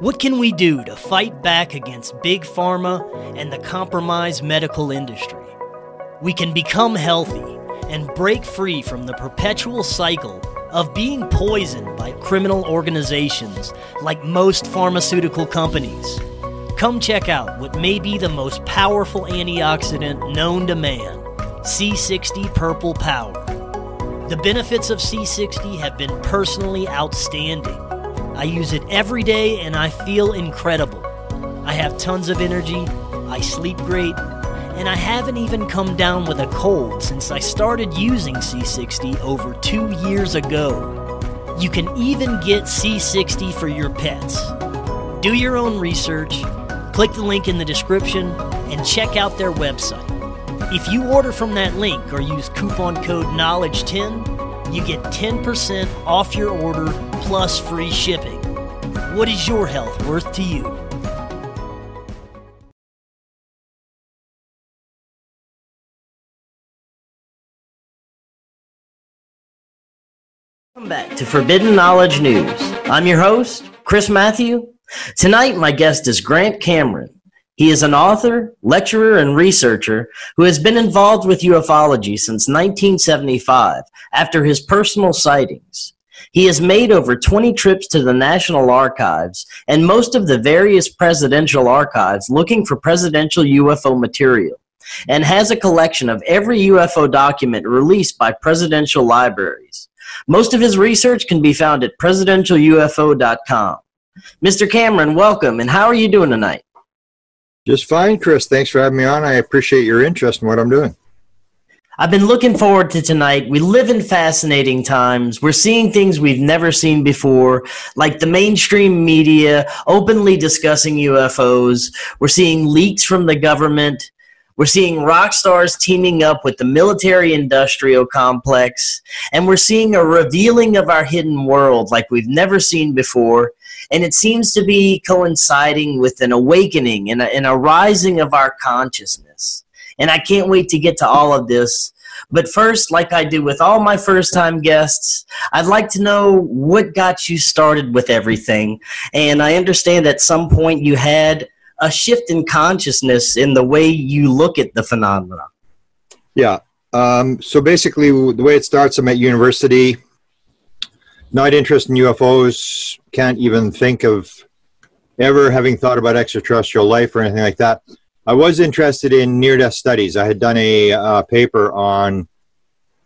What can we do to fight back against big pharma and the compromised medical industry? We can become healthy and break free from the perpetual cycle of being poisoned by criminal organizations like most pharmaceutical companies. Come check out what may be the most powerful antioxidant known to man C60 Purple Power. The benefits of C60 have been personally outstanding. I use it every day and I feel incredible. I have tons of energy, I sleep great, and I haven't even come down with a cold since I started using C60 over two years ago. You can even get C60 for your pets. Do your own research, click the link in the description, and check out their website. If you order from that link or use coupon code KNOWLEDGE10, you get 10% off your order plus free shipping. What is your health worth to you? Welcome back to Forbidden Knowledge News. I'm your host, Chris Matthew. Tonight, my guest is Grant Cameron. He is an author, lecturer, and researcher who has been involved with ufology since 1975 after his personal sightings. He has made over 20 trips to the National Archives and most of the various presidential archives looking for presidential UFO material, and has a collection of every UFO document released by presidential libraries. Most of his research can be found at presidentialufo.com. Mr. Cameron, welcome, and how are you doing tonight? Just fine, Chris. Thanks for having me on. I appreciate your interest in what I'm doing. I've been looking forward to tonight. We live in fascinating times. We're seeing things we've never seen before, like the mainstream media openly discussing UFOs. We're seeing leaks from the government. We're seeing rock stars teaming up with the military industrial complex. And we're seeing a revealing of our hidden world like we've never seen before. And it seems to be coinciding with an awakening and a, and a rising of our consciousness. And I can't wait to get to all of this. But first, like I do with all my first time guests, I'd like to know what got you started with everything. And I understand at some point you had a shift in consciousness in the way you look at the phenomena. Yeah. Um, so basically, the way it starts, I'm at university, not interested in UFOs, can't even think of ever having thought about extraterrestrial life or anything like that. I was interested in near death studies. I had done a uh, paper on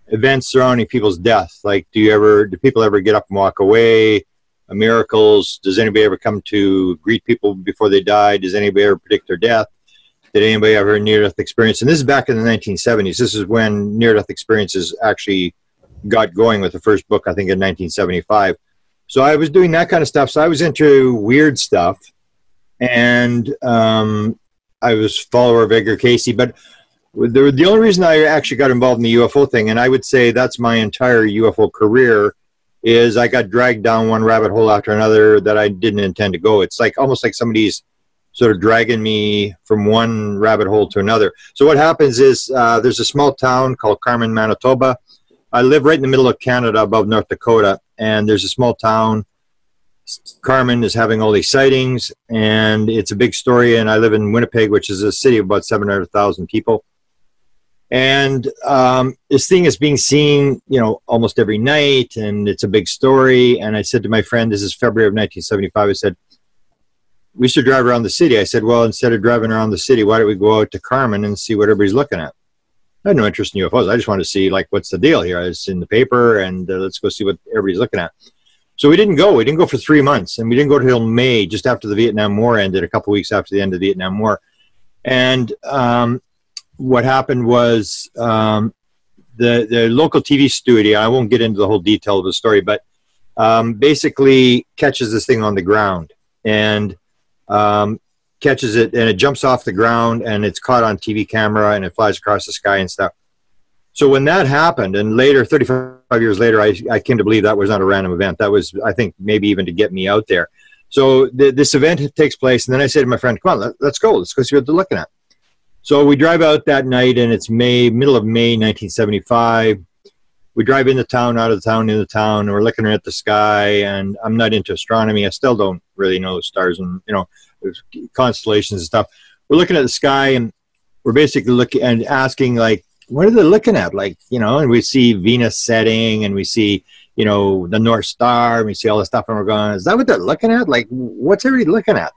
events surrounding people's death. Like, do you ever, do people ever get up and walk away? Uh, miracles. Does anybody ever come to greet people before they die? Does anybody ever predict their death? Did anybody ever near death experience? And this is back in the 1970s. This is when near death experiences actually got going with the first book, I think, in 1975. So I was doing that kind of stuff. So I was into weird stuff. And um, I was follower of Edgar Cayce, but the, the only reason I actually got involved in the UFO thing, and I would say that's my entire UFO career, is I got dragged down one rabbit hole after another that I didn't intend to go. It's like almost like somebody's sort of dragging me from one rabbit hole to another. So what happens is uh, there's a small town called Carman, Manitoba. I live right in the middle of Canada, above North Dakota, and there's a small town Carman is having all these sightings, and it's a big story. And I live in Winnipeg, which is a city of about 700,000 people. And um, this thing is being seen, you know, almost every night, and it's a big story. And I said to my friend, this is February of 1975, I said, we should drive around the city. I said, well, instead of driving around the city, why don't we go out to Carman and see what everybody's looking at? I had no interest in UFOs. I just wanted to see, like, what's the deal here? It's in the paper, and uh, let's go see what everybody's looking at. So we didn't go. We didn't go for three months, and we didn't go until May, just after the Vietnam War ended, a couple weeks after the end of the Vietnam War. And um, what happened was um, the the local TV studio. I won't get into the whole detail of the story, but um, basically catches this thing on the ground and um, catches it, and it jumps off the ground, and it's caught on TV camera, and it flies across the sky and stuff. So when that happened, and later, 35 years later, I, I came to believe that was not a random event. That was, I think, maybe even to get me out there. So th- this event takes place, and then I say to my friend, "Come on, let, let's go. Let's go see what they're looking at." So we drive out that night, and it's May, middle of May, 1975. we drive into town, out of the town, into the town, and we're looking at the sky. And I'm not into astronomy. I still don't really know stars and you know constellations and stuff. We're looking at the sky, and we're basically looking and asking like, what are they looking at? Like, you know, and we see Venus setting, and we see you know the North Star, and we see all the stuff, and we're going, is that what they're looking at? Like, what's everybody looking at?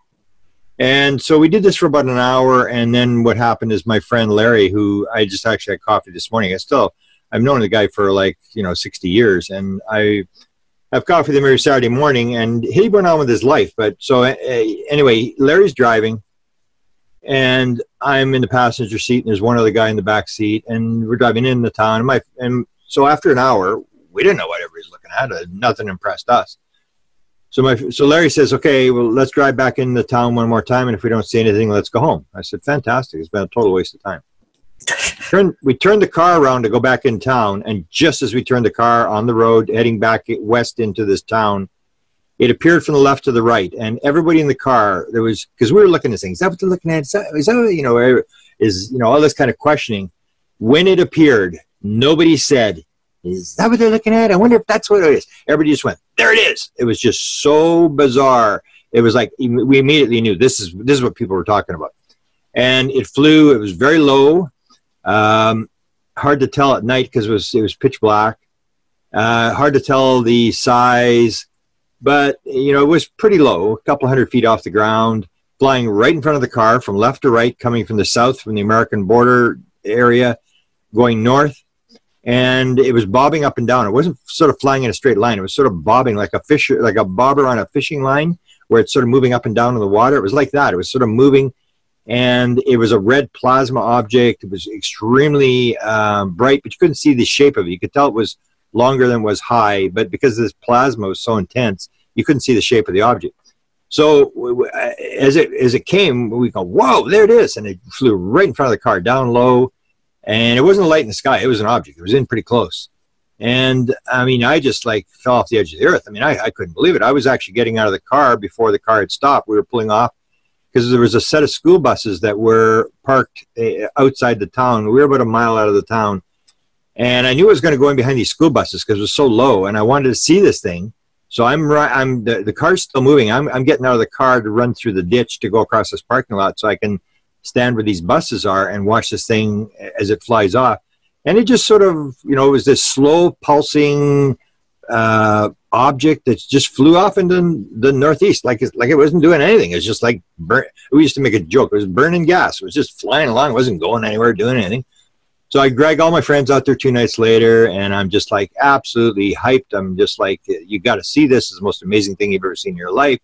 And so we did this for about an hour, and then what happened is my friend Larry, who I just actually had coffee this morning, I still I've known the guy for like you know 60 years, and I have coffee with him every Saturday morning, and he went on with his life. But so uh, anyway, Larry's driving, and I'm in the passenger seat, and there's one other guy in the back seat, and we're driving into town. And my and so after an hour, we didn't know what everybody's looking at. Uh, nothing impressed us. So my so Larry says, okay, well let's drive back into town one more time, and if we don't see anything, let's go home. I said, fantastic. It's been a total waste of time. Turn, we turned the car around to go back in town, and just as we turned the car on the road heading back west into this town, it appeared from the left to the right, and everybody in the car there was because we were looking at things. Is that what they're looking at? Is that, is that you know is you know all this kind of questioning? When it appeared, nobody said, "Is that what they're looking at?" I wonder if that's what it is. Everybody just went, "There it is." It was just so bizarre. It was like we immediately knew this is this is what people were talking about, and it flew. It was very low um, hard to tell at night because it was it was pitch black. Uh, hard to tell the size, but you know it was pretty low, a couple hundred feet off the ground, flying right in front of the car from left to right, coming from the south from the American border area, going north, and it was bobbing up and down. It wasn't sort of flying in a straight line; it was sort of bobbing like a fish, like a bobber on a fishing line, where it's sort of moving up and down in the water. It was like that. It was sort of moving and it was a red plasma object. It was extremely um, bright, but you couldn't see the shape of it. You could tell it was longer than was high, but because this plasma was so intense, you couldn't see the shape of the object. So as it as it came, we go, "Whoa, there it is!" And it flew right in front of the car, down low, and it wasn't a light in the sky. It was an object. It was in pretty close. And I mean, I just like fell off the edge of the earth. I mean, I, I couldn't believe it. I was actually getting out of the car before the car had stopped. We were pulling off because there was a set of school buses that were parked uh, outside the town. We were about a mile out of the town, and I knew I was going to go in behind these school buses because it was so low, and I wanted to see this thing. So I'm right. I'm the, the car's still moving. I'm I'm getting out of the car to run through the ditch to go across this parking lot so I can stand where these buses are and watch this thing as it flies off. And it just sort of you know it was this slow pulsing uh, object that just flew off into the northeast like it, like it wasn't doing anything. It's just like burn. We used to make a joke. It was burning gas. It was just flying along. It wasn't going anywhere, doing anything. So I drag all my friends out there two nights later, and I'm just like absolutely hyped. I'm just like, you got to see this. It's the most amazing thing you've ever seen in your life.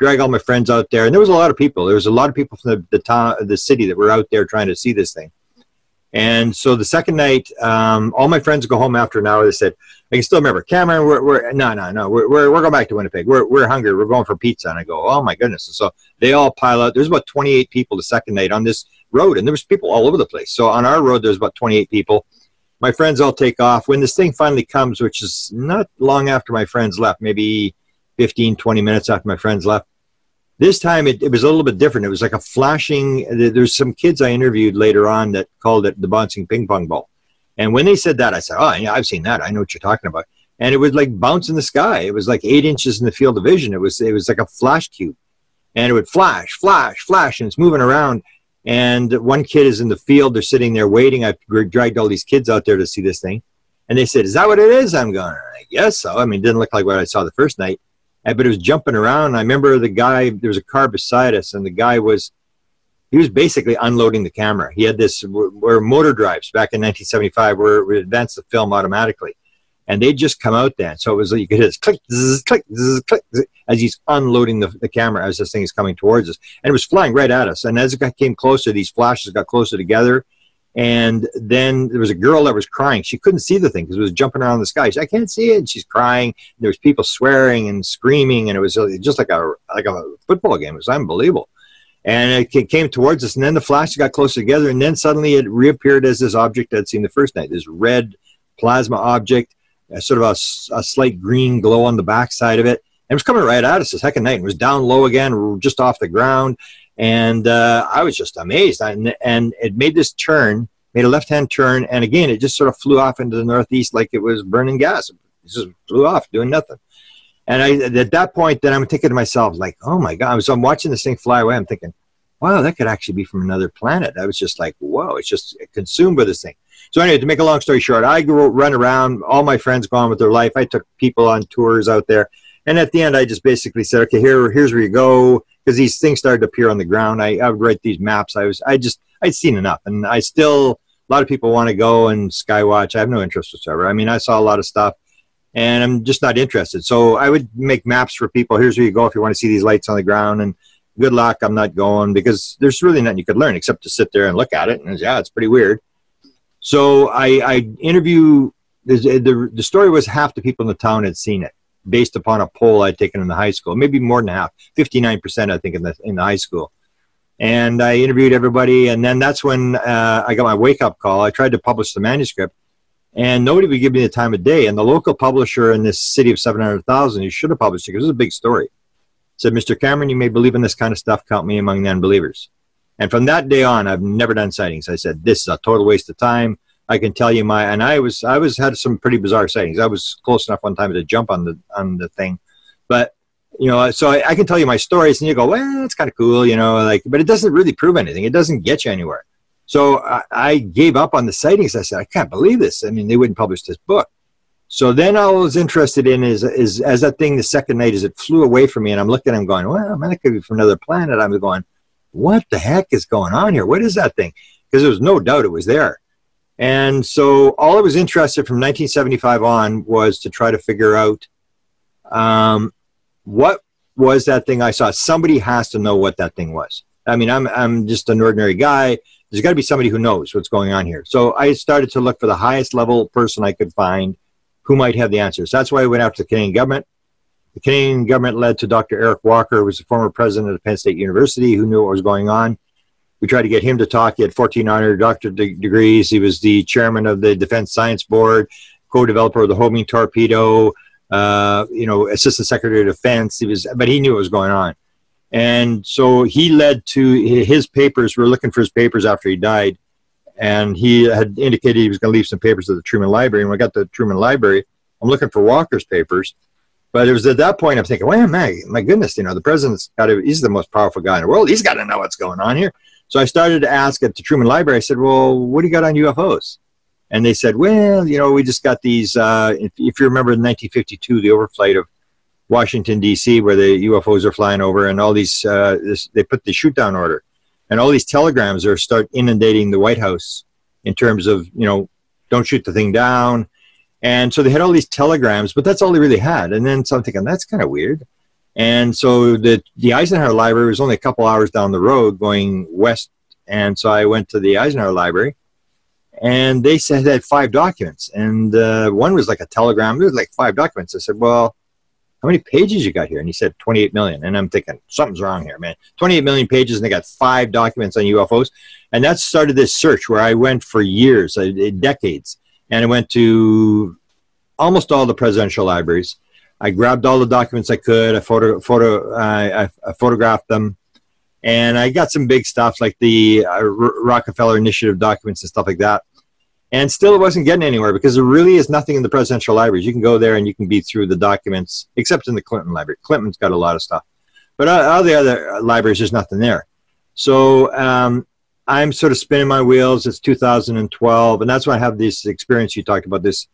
Drag all my friends out there, and there was a lot of people. There was a lot of people from the, the town, the city that were out there trying to see this thing. And so the second night, um, all my friends go home after an hour. They said, I can still remember, Cameron, we're, we're no, no, no, we're, we're, we're going back to Winnipeg. We're, we're hungry. We're going for pizza. And I go, oh my goodness. And so they all pile out. There's about 28 people the second night on this road. And there was people all over the place. So on our road, there's about 28 people. My friends all take off. When this thing finally comes, which is not long after my friends left, maybe 15, 20 minutes after my friends left, this time it, it was a little bit different. It was like a flashing. There's some kids I interviewed later on that called it the bouncing ping pong ball. And when they said that, I said, "Oh, yeah, I've seen that. I know what you're talking about." And it would like bounce in the sky. It was like eight inches in the field of vision. It was it was like a flash cube, and it would flash, flash, flash, and it's moving around. And one kid is in the field. They're sitting there waiting. I dragged all these kids out there to see this thing, and they said, "Is that what it is?" I'm going, "I guess so." I mean, it didn't look like what I saw the first night but it was jumping around. I remember the guy. There was a car beside us, and the guy was he was basically unloading the camera. He had this where motor drives back in 1975 where we advanced the film automatically, and they'd just come out then. So it was like you could this click, zzz, click, zzz, click zzz, as he's unloading the, the camera as this thing is coming towards us, and it was flying right at us. And as it got, came closer, these flashes got closer together. And then there was a girl that was crying. She couldn't see the thing because it was jumping around the sky. She said, I can't see it. And she's crying. There was people swearing and screaming, and it was uh, just like a like a football game. It was unbelievable. And it came towards us, and then the flashes got closer together, and then suddenly it reappeared as this object I'd seen the first night. This red plasma object, sort of a, a slight green glow on the backside of it. And it was coming right at us the second night. It was down low again, just off the ground and uh, I was just amazed. And, and it made this turn, made a left-hand turn, and again, it just sort of flew off into the northeast like it was burning gas. It just flew off, doing nothing. And I, at that point, then I'm thinking to myself, like, oh my God. So I'm watching this thing fly away. I'm thinking, wow, that could actually be from another planet. I was just like, whoa, it's just consumed by this thing. So anyway, to make a long story short, I grew, run around. All my friends gone with their life. I took people on tours out there. And at the end, I just basically said, okay, here, here's where you go. Because these things started to appear on the ground. I, I would write these maps. I was, I just, I'd seen enough. And I still, a lot of people want to go and skywatch. I have no interest whatsoever. I mean, I saw a lot of stuff and I'm just not interested. So I would make maps for people. Here's where you go if you want to see these lights on the ground. And good luck, I'm not going because there's really nothing you could learn except to sit there and look at it. And yeah, it's pretty weird. So I, I interview. The, the story was half the people in the town had seen it based upon a poll I'd taken in the high school, maybe more than half, 59%, I think, in the, in the high school. And I interviewed everybody. And then that's when uh, I got my wake up call. I tried to publish the manuscript and nobody would give me the time of day. And the local publisher in this city of 700,000, who should have published it because it was a big story, said, Mr. Cameron, you may believe in this kind of stuff, count me among the unbelievers. And from that day on, I've never done sightings. I said, this is a total waste of time. I can tell you my, and I was, I was had some pretty bizarre sightings. I was close enough one time to jump on the, on the thing, but you know, so I, I can tell you my stories and you go, well, it's kind of cool, you know, like, but it doesn't really prove anything. It doesn't get you anywhere. So I, I gave up on the sightings. I said, I can't believe this. I mean, they wouldn't publish this book. So then all I was interested in is, is as that thing the second night as it flew away from me and I'm looking, I'm going, well, man, it could be from another planet. I'm going, what the heck is going on here? What is that thing? Because there was no doubt it was there. And so all I was interested from 1975 on was to try to figure out um, what was that thing I saw. Somebody has to know what that thing was. I mean, I'm, I'm just an ordinary guy there's got to be somebody who knows what's going on here. So I started to look for the highest level person I could find who might have the answers. That's why I went after the Canadian government. The Canadian government led to Dr. Eric Walker, who was the former president of Penn State University, who knew what was going on. We tried to get him to talk. He had 14 honorary doctorate de- degrees. He was the chairman of the Defense Science Board, co-developer of the homing torpedo, uh, you know, assistant secretary of defense. He was, but he knew what was going on. And so he led to his papers. We were looking for his papers after he died. And he had indicated he was going to leave some papers at the Truman Library. And when I got to the Truman Library, I'm looking for Walker's papers. But it was at that point I'm thinking, well, my, my goodness, you know, the president's got to, he's the most powerful guy in the world. He's got to know what's going on here. So I started to ask at the Truman Library, I said, well, what do you got on UFOs? And they said, well, you know, we just got these, uh, if, if you remember in 1952, the overflight of Washington D.C., where the UFOs are flying over, and all these uh, this, they put the shoot down order, and all these telegrams are start inundating the White House in terms of you know don't shoot the thing down, and so they had all these telegrams, but that's all they really had. And then so I'm thinking that's kind of weird, and so the the Eisenhower Library was only a couple hours down the road going west, and so I went to the Eisenhower Library and they said they had five documents. And uh, one was like a telegram. There was like five documents. I said well how many pages you got here? And he said 28 million. And I'm thinking, something's wrong here, man. 28 million pages, and they got five documents on UFOs. And that started this search where I went for years, uh, decades. And I went to almost all the presidential libraries. I grabbed all the documents I could. I photo, photo, I, I, photographed them, and I got some big stuff like the uh, Rockefeller Initiative documents and stuff like that and still it wasn't getting anywhere because there really is nothing in the presidential libraries. You can go there and you can be through the documents, except in the Clinton library. Clinton's got a lot of stuff, but all the other libraries, there's nothing there. So um, I'm sort of spinning my wheels. It's 2012, and that's why I have this experience. You talked about this.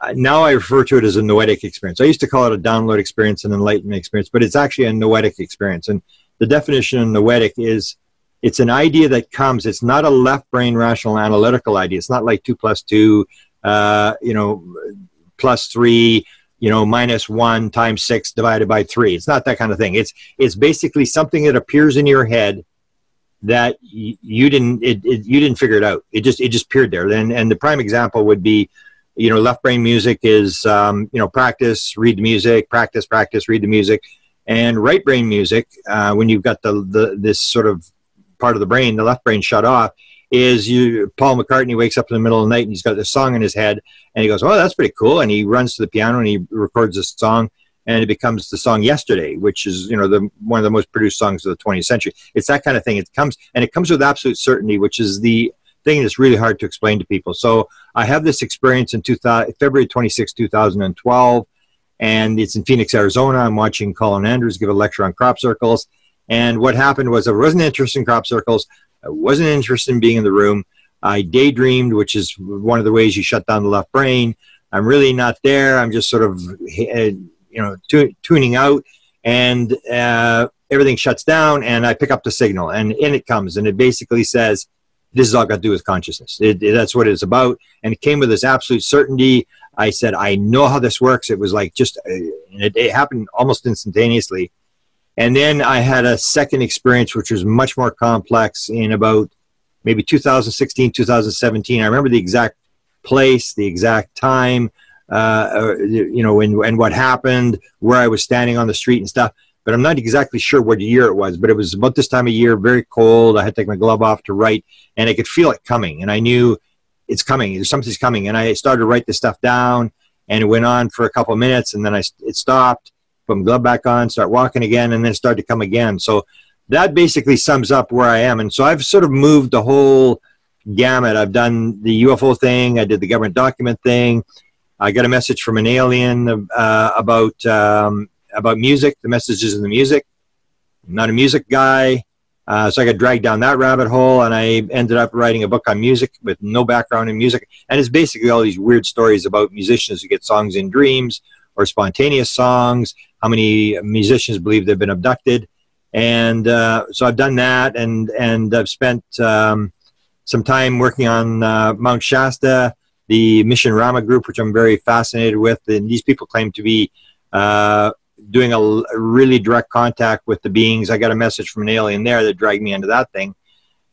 Uh, now I refer to it as a noetic experience. I used to call it a download experience an enlightenment experience, but it's actually a noetic experience. And the definition of noetic is it's an idea that comes. It's not a left brain rational analytical idea. It's not like two plus two uh, you know plus three you know minus one times six divided by three. It's not that kind of thing. It's it's basically something that appears in your head that y- you didn't it, it, you didn't figure it out. It just it just appeared there. And and the prime example would be you know left brain music is um, you know practice read the music practice practice read the music. And right brain music uh, when you've got the, the this sort of part of the brain, the left brain shut off, is you Paul McCartney wakes up in the middle of the night and he's got this song in his head and he goes, Oh, that's pretty cool. And he runs to the piano and he records this song and it becomes the song yesterday, which is, you know, the one of the most produced songs of the 20th century. It's that kind of thing. It comes and it comes with absolute certainty, which is the thing that's really hard to explain to people. So I have this experience in 2000, February 26, 2012, and it's in Phoenix, Arizona. I'm watching Colin Andrews give a lecture on crop circles. And what happened was I wasn't interested in crop circles. I wasn't interested in being in the room. I daydreamed, which is one of the ways you shut down the left brain. I'm really not there. I'm just sort of, eh, you know, tu- tuning out, and uh, everything shuts down. And I pick up the signal, and in it comes, and it basically says, "This is all got to do with consciousness." It, it, that's what it's about. And it came with this absolute certainty. I said, "I know how this works." It was like just, uh, it, it happened almost instantaneously. And then I had a second experience, which was much more complex in about maybe 2016, 2017. I remember the exact place, the exact time, uh, you know, and, and what happened, where I was standing on the street and stuff. But I'm not exactly sure what year it was, but it was about this time of year, very cold. I had to take my glove off to write, and I could feel it coming. And I knew it's coming, something's coming. And I started to write this stuff down, and it went on for a couple of minutes, and then I, it stopped, put my glove back on, start walking again, and then start to come again. So that basically sums up where I am. And so I've sort of moved the whole gamut. I've done the UFO thing, I did the government document thing. I got a message from an alien uh, about um, about music. The messages in the music. I'm not a music guy, uh, so I got dragged down that rabbit hole, and I ended up writing a book on music with no background in music. And it's basically all these weird stories about musicians who get songs in dreams or spontaneous songs. How many musicians believe they've been abducted? And uh, so I've done that, and and I've spent um, some time working on uh, Mount Shasta, the Mission Rahma group, which I'm very fascinated with. And these people claim to be uh, doing a, really direct contact with the beings. I got a message from an alien there that dragged me into that thing.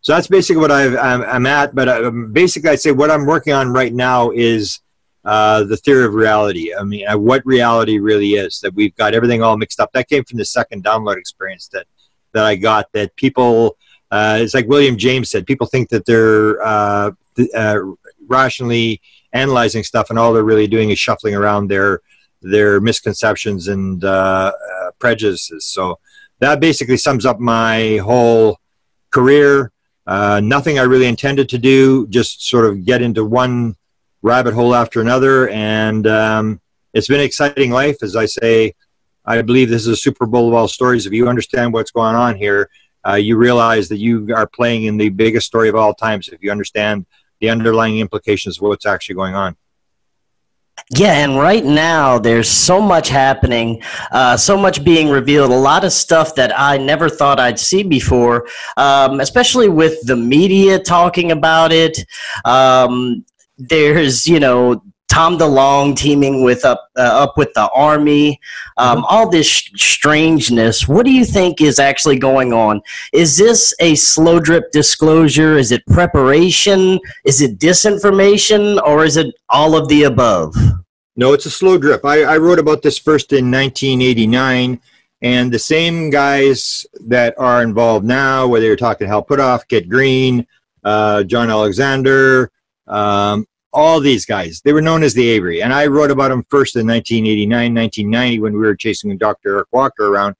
So that's basically what i am at. But um, basically, I'd say what I'm working on right now is uh, the theory of reality. I mean, uh, what reality really is that we've got everything all mixed up. That came from the second download experience that that I got. That people uh, it's like William James said, people think that they're uh, uh, rationally analyzing stuff, and all they're really doing is shuffling around their their misconceptions and uh, uh, prejudices. So that basically sums up my whole career. Uh, nothing I really intended to do, just sort of get into one rabbit hole after another, and um, it's been an exciting life. As I say, I believe this is a Super Bowl of all stories. If you understand what's going on here, uh, you realize that you are playing in the biggest story of all times if you understand the underlying implications of what's actually going on. Yeah, and right now there's so much happening, uh, so much being revealed, a lot of stuff that I never thought I'd see before, um, especially with the media talking about it. Um, there's, you know, Tom DeLonge teaming with up uh, up with the army, um, mm-hmm. all this sh- strangeness. What do you think is actually going on? Is this a slow drip disclosure? Is it preparation? Is it disinformation, or is it all of the above? No, it's a slow drip. I, I wrote about this first in 1989, and the same guys that are involved now, whether you're talking Hal Puthoff, Kit Green, uh, John Alexander. Um, all these guys. They were known as the Aviary. And I wrote about them first in 1989, 1990 when we were chasing Dr. Eric Walker around.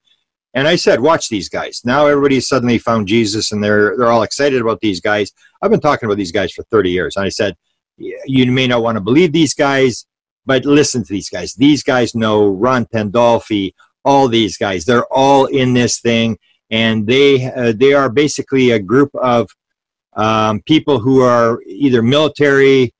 And I said, watch these guys. Now everybody suddenly found Jesus and they're, they're all excited about these guys. I've been talking about these guys for 30 years. And I said, you may not want to believe these guys, but listen to these guys. These guys know Ron Pandolfi, all these guys. They're all in this thing. And they, uh, they are basically a group of um, people who are either military,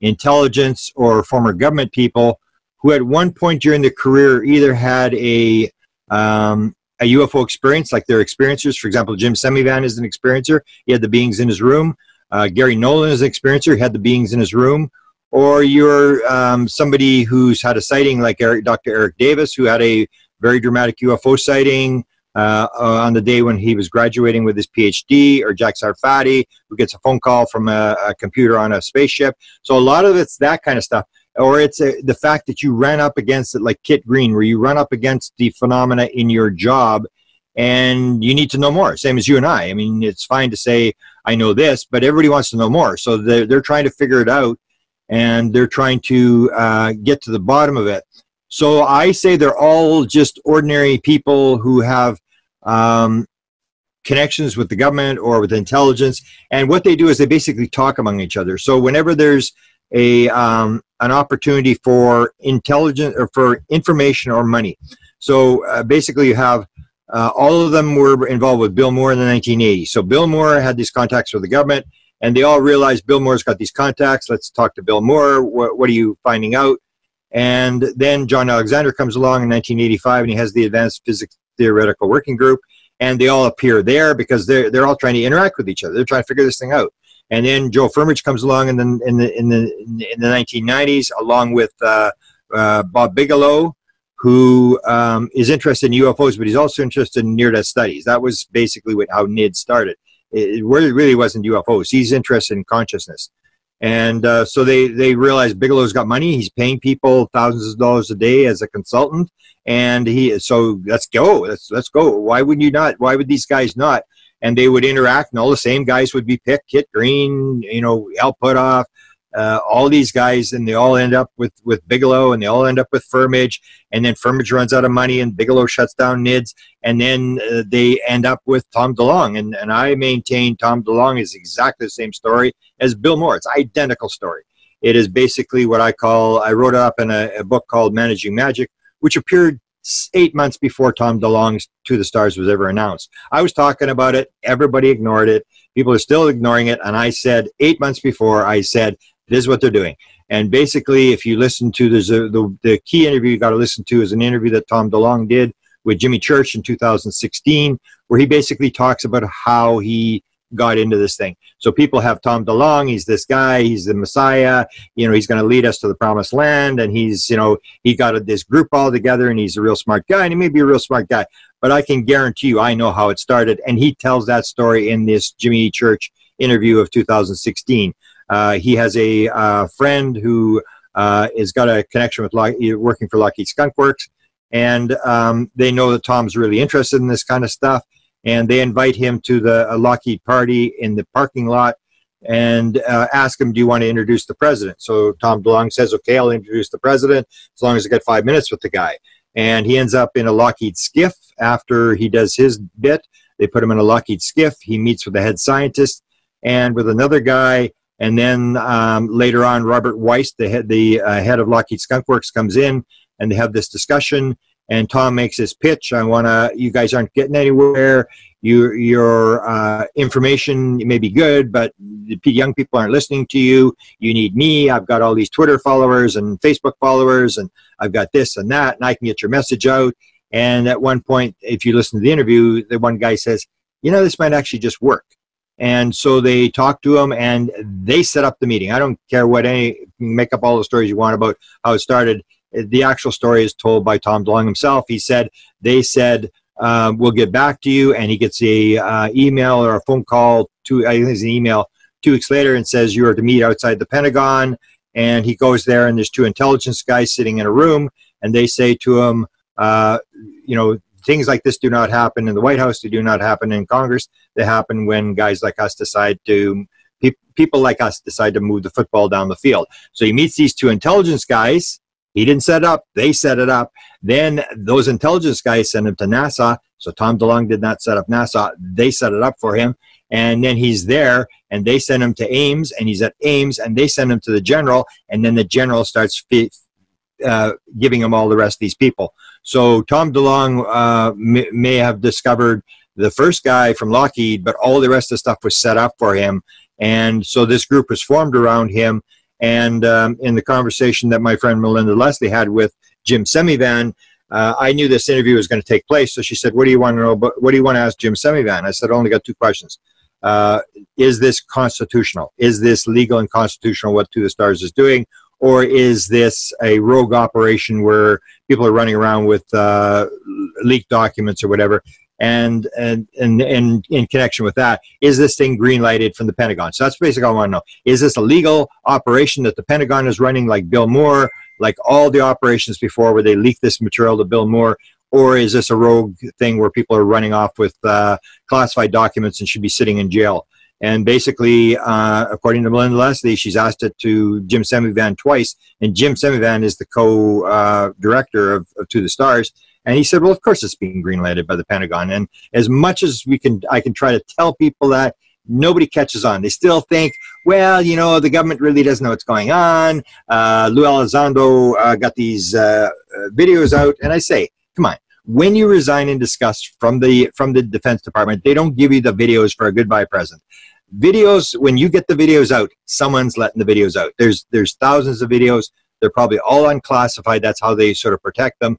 intelligence or former government people who at one point during their career either had a um, a UFO experience, like they're experiencers. For example, Jim Semivan is an experiencer. He had the beings in his room. Uh, Garry Nolan is an experiencer. He had the beings in his room. Or you're um, somebody who's had a sighting, like Eric, Dr. Eric Davis, who had a very dramatic UFO sighting uh, uh, on the day when he was graduating with his PhD, or Jack Sarfatti, who gets a phone call from a, a computer on a spaceship. So a lot of it's that kind of stuff. Or it's a, the fact that you ran up against it, like Kit Green, where you run up against the phenomena in your job and you need to know more. Same as you and I. I mean, it's fine to say, I know this, but everybody wants to know more. So they're, they're trying to figure it out and they're trying to uh, get to the bottom of it. So I say they're all just ordinary people who have um, connections with the government or with intelligence. And what they do is they basically talk among each other. So whenever there's a um, an opportunity for intelligence or for information or money, so uh, basically you have uh, all of them were involved with Bill Moore in the 1980s. So Bill Moore had these contacts with the government, and they all realized Bill Moore's got these contacts. Let's talk to Bill Moore. What, what are you finding out? And then John Alexander comes along in 1985, and he has the Advanced Physics Theoretical Working Group, and they all appear there because they're they're all trying to interact with each other. They're trying to figure this thing out. And then Joe Firmage comes along in the in the in the in the 1990s, along with uh, uh, Bob Bigelow, who um, is interested in UFOs, but he's also interested in near-death studies. That was basically what, how NID started. It, it really wasn't UFOs. He's interested in consciousness. And uh, so they, they realized Bigelow's got money. He's paying people thousands of dollars a day as a consultant. And he, so let's go. Let's, let's go. Why would you not? Why would these guys not? And they would interact, and all the same guys would be picked Kit Green, you know, Al Puthoff, uh, all these guys, and they all end up with with Bigelow, and they all end up with Firmage, and then Firmage runs out of money, and Bigelow shuts down NIDS, and then uh, they end up with Tom DeLonge, and and I maintain Tom DeLonge is exactly the same story as Bill Moore. It's identical story. It is basically what I call. I wrote it up in a, a book called Managing Magic, which appeared eight months before Tom DeLonge's To the Stars was ever announced. I was talking about it. Everybody ignored it. People are still ignoring it. And I said, eight months before, I said, this is what they're doing. And basically, if you listen to there's a, the the key interview you got to listen to is an interview that Tom DeLonge did with Jimmy Church in 2016, where he basically talks about how he got into this thing. So people have Tom DeLonge. He's this guy. He's the Messiah. You know, he's going to lead us to the promised land. And he's, you know, he got this group all together and he's a real smart guy. And he may be a real smart guy. But I can guarantee you, I know how it started. And he tells that story in this Jimmy Church interview of 2016. Uh, he has a uh, friend who uh, has got a connection with Lock- working for Lockheed Skunk Works, and um, they know that Tom's really interested in this kind of stuff, and they invite him to the Lockheed party in the parking lot and uh, ask him, "Do you want to introduce the president?" So Tom DeLonge says, "Okay, I'll introduce the president as long as I get five minutes with the guy." And he ends up in a Lockheed SCIF after he does his bit. They put him in a Lockheed SCIF. He meets with the head scientist and with another guy and then um, later on, Robert Weiss, the head, the uh, head of Lockheed Skunk Works, comes in and they have this discussion. And Tom makes his pitch. I want to. You guys aren't getting anywhere. You, your uh, information may be good, but the young people aren't listening to you. You need me. I've got all these Twitter followers and Facebook followers, and I've got this and that, and I can get your message out. And at one point, if you listen to the interview, the one guy says, "You know, this might actually just work." And so they talked to him and they set up the meeting. I don't care what any, make up all the stories you want about how it started. The actual story is told by Tom DeLonge himself. He said, they said, uh, we'll get back to you. And he gets a uh, email or a phone call, to, I think it's an email, two weeks later and says, you are to meet outside the Pentagon. And he goes there and there's two intelligence guys sitting in a room and they say to him, uh, you know, things like this do not happen in the White House. They do not happen in Congress. They happen when guys like us decide to, pe- people like us decide to move the football down the field. So he meets these two intelligence guys. He didn't set up. They set it up. Then those intelligence guys send him to NASA. So Tom DeLonge did not set up NASA. They set it up for him. And then he's there and they send him to Ames and he's at Ames and they send him to the general. And then the general starts uh, giving him all the rest of these people. So Tom DeLonge uh, may, may, have discovered the first guy from Lockheed, but all the rest of the stuff was set up for him. And so this group was formed around him. And um, in the conversation that my friend Melinda Leslie had with Jim Semivan, uh, I knew this interview was going to take place. So she said, "What do you want to know? But what do you want to ask Jim Semivan?" I said, "I only got two questions. Uh, is this constitutional? Is this legal and constitutional? What To the Stars is doing, or is this a rogue operation where people are running around with uh, leaked documents or whatever? And, and and and in connection with that, is this thing green lighted from the Pentagon? So that's basically all I want to know. Is this a legal operation that the Pentagon is running, like Bill Moore, like all the operations before, where they leak this material to Bill Moore, or is this a rogue thing where people are running off with uh, classified documents and should be sitting in jail? And basically, uh, according to Melinda Leslie, she's asked it to Jim Semivan twice, and Jim Semivan is the co-director uh, of, of, To the Stars. And he said, well, of course it's being greenlighted by the Pentagon. And as much as we can, I can try to tell people that nobody catches on. They still think, well, you know, the government really doesn't know what's going on. Uh, Lou Elizondo uh, got these uh, videos out, and I say, come on. When you resign in disgust from the from the Defense Department, they don't give you the videos for a goodbye present. Videos, when you get the videos out, someone's letting the videos out. There's there's thousands of videos. They're probably all unclassified. That's how they sort of protect them.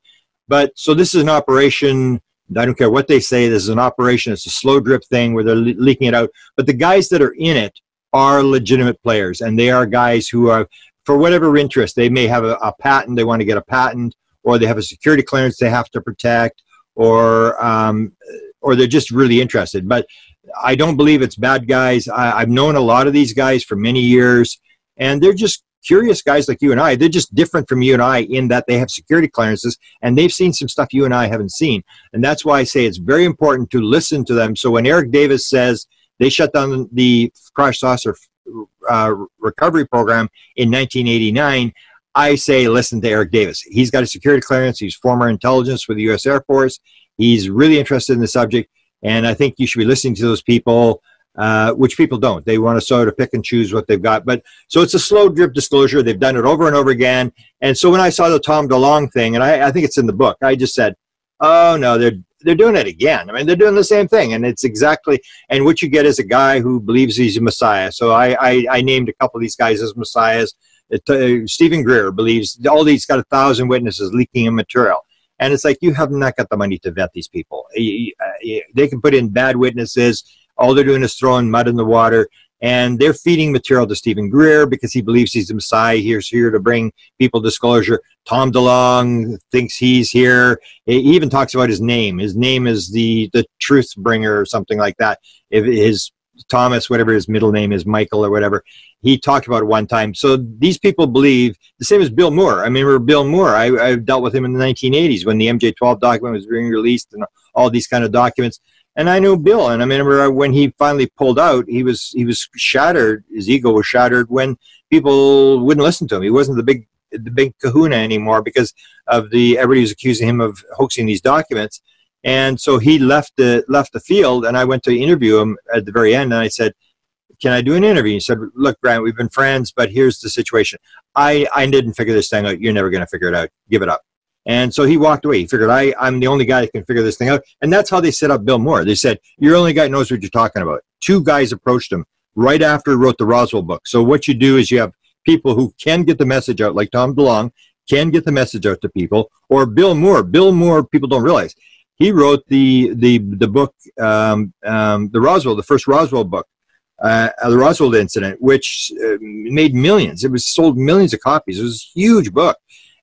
But so this is an operation I don't care what they say. This is an operation. It's a slow drip thing where they're le- leaking it out. But the guys that are in it are legitimate players, and they are guys who are, for whatever interest, they may have a, a patent. They want to get a patent, or they have a security clearance they have to protect, or um, or they're just really interested. But I don't believe it's bad guys. I, I've known a lot of these guys for many years, and they're just curious guys like you and I. They're just different from you and I in that they have security clearances and they've seen some stuff you and I haven't seen. And that's why I say it's very important to listen to them. So when Eric Davis says they shut down the crash saucer uh, recovery program in 1989, I say listen to Eric Davis. He's got a security clearance. He's former intelligence with the U.S. Air Force. He's really interested in the subject. And I think you should be listening to those people uh, which people don't. They want to sort of pick and choose what they've got. But so it's a slow drip disclosure. They've done it over and over again. And so when I saw the Tom DeLonge thing, and I, I think it's in the book, I just said, "Oh no, they're they're doing it again. I mean, they're doing the same thing, and it's exactly. And what you get is a guy who believes he's a messiah. So I I, I named a couple of these guys as messiahs. Uh, Steven Greer believes all these got a thousand witnesses leaking in material. And it's like you have not got the money to vet these people. They can put in bad witnesses all they're doing is throwing mud in the water. And they're feeding material to Steven Greer because he believes he's the Messiah. He's here to bring people disclosure. Tom DeLonge thinks he's here. He even talks about his name. His name is the the truth bringer or something like that. If his Thomas, whatever his middle name is, Michael or whatever, he talked about it one time. So these people believe the same as Bill Moore. I remember Bill Moore. I, I dealt with him in the 1980s when the MJ12 document was being released and all these kind of documents and I knew Bill, and I remember when he finally pulled out, he was he was shattered. His ego was shattered when people wouldn't listen to him. He wasn't the big the big Kahuna anymore because of the everybody was accusing him of hoaxing these documents, and so he left the left the field. And I went to interview him at the very end, and I said, "Can I do an interview?" He said, "Look, Grant, we've been friends, but here's the situation. I I didn't figure this thing out. You're never going to figure it out. Give it up." And so he walked away. He figured, I, I'm the only guy that can figure this thing out. And that's how they set up Bill Moore. They said, You're the only guy knows what you're talking about. Two guys approached him right after he wrote the Roswell book. So what you do is you have people who can get the message out, like Tom DeLonge, can get the message out to people, or Bill Moore. Bill Moore, people don't realize. He wrote the the the book, um, um, the Roswell, the first Roswell book, uh, the Roswell incident, which uh, made millions. It was sold millions of copies. It was a huge book.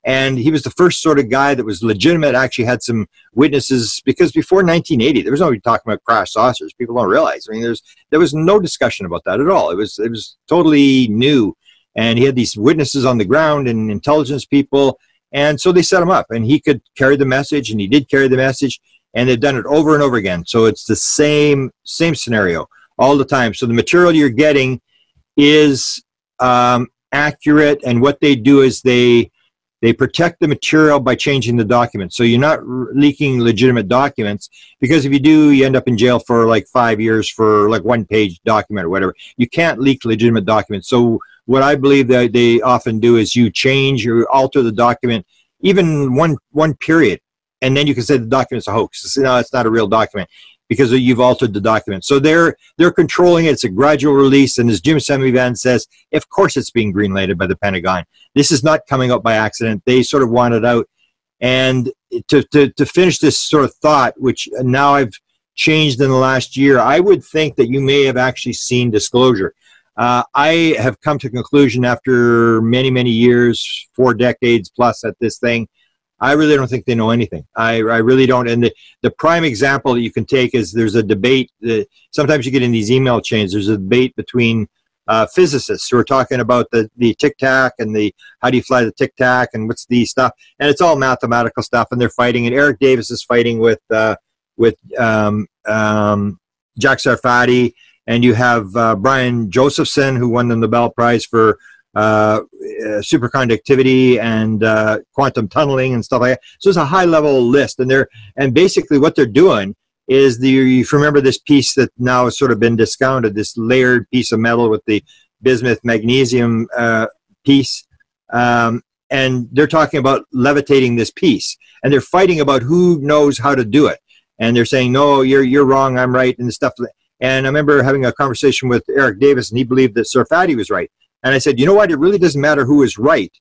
And he was the first sort of guy that was legitimate actually had some witnesses because before 1980 there was nobody talking about crash saucers. People don't realize. I mean there's there was no discussion about that at all. It was it was totally new. And he had these witnesses on the ground and intelligence people. And so they set him up and he could carry the message and he did carry the message and they've done it over and over again. So it's the same same scenario all the time so the material you're getting is um, accurate and what they do is they they protect the material by changing the document. So you're not leaking legitimate documents because if you do, you end up in jail for like five years for like one page document or whatever. You can't leak legitimate documents. So what I believe that they often do is you change or alter the document, even one one period, and then you can say the document's a hoax. No, it's not a real document because you've altered the document. So they're they're controlling it. It's a gradual release, and as Jim Semivan says, of course it's being greenlighted by the Pentagon. This is not coming up by accident. They sort of wanted out. And to, to, to finish this sort of thought, which now I've changed in the last year, I would think that you may have actually seen disclosure. Uh, I have come to conclusion after many, many years, four decades plus at this thing, I really don't think they know anything. I, I really don't. And the, the prime example that you can take is there's a debate. That sometimes you get in these email chains. There's a debate between uh, physicists who are talking about the, the tic tac and the how do you fly the tic tac and what's the stuff. And it's all mathematical stuff. And they're fighting. And Eric Davis is fighting with uh, with um, um, Jack Sarfatti. And you have uh, Brian Josephson, who won the Nobel Prize for uh, superconductivity and uh, quantum tunneling and stuff like that. So it's a high level list, and they're and basically what they're doing is the if you remember this piece that now has sort of been discounted, this layered piece of metal with the bismuth magnesium uh, piece. Um, and they're talking about levitating this piece and they're fighting about who knows how to do it and they're saying no you're you're wrong i'm right and stuff and i remember having a conversation with eric davis and he believed that Sarfatti was right and i said you know what? It really doesn't matter who is right.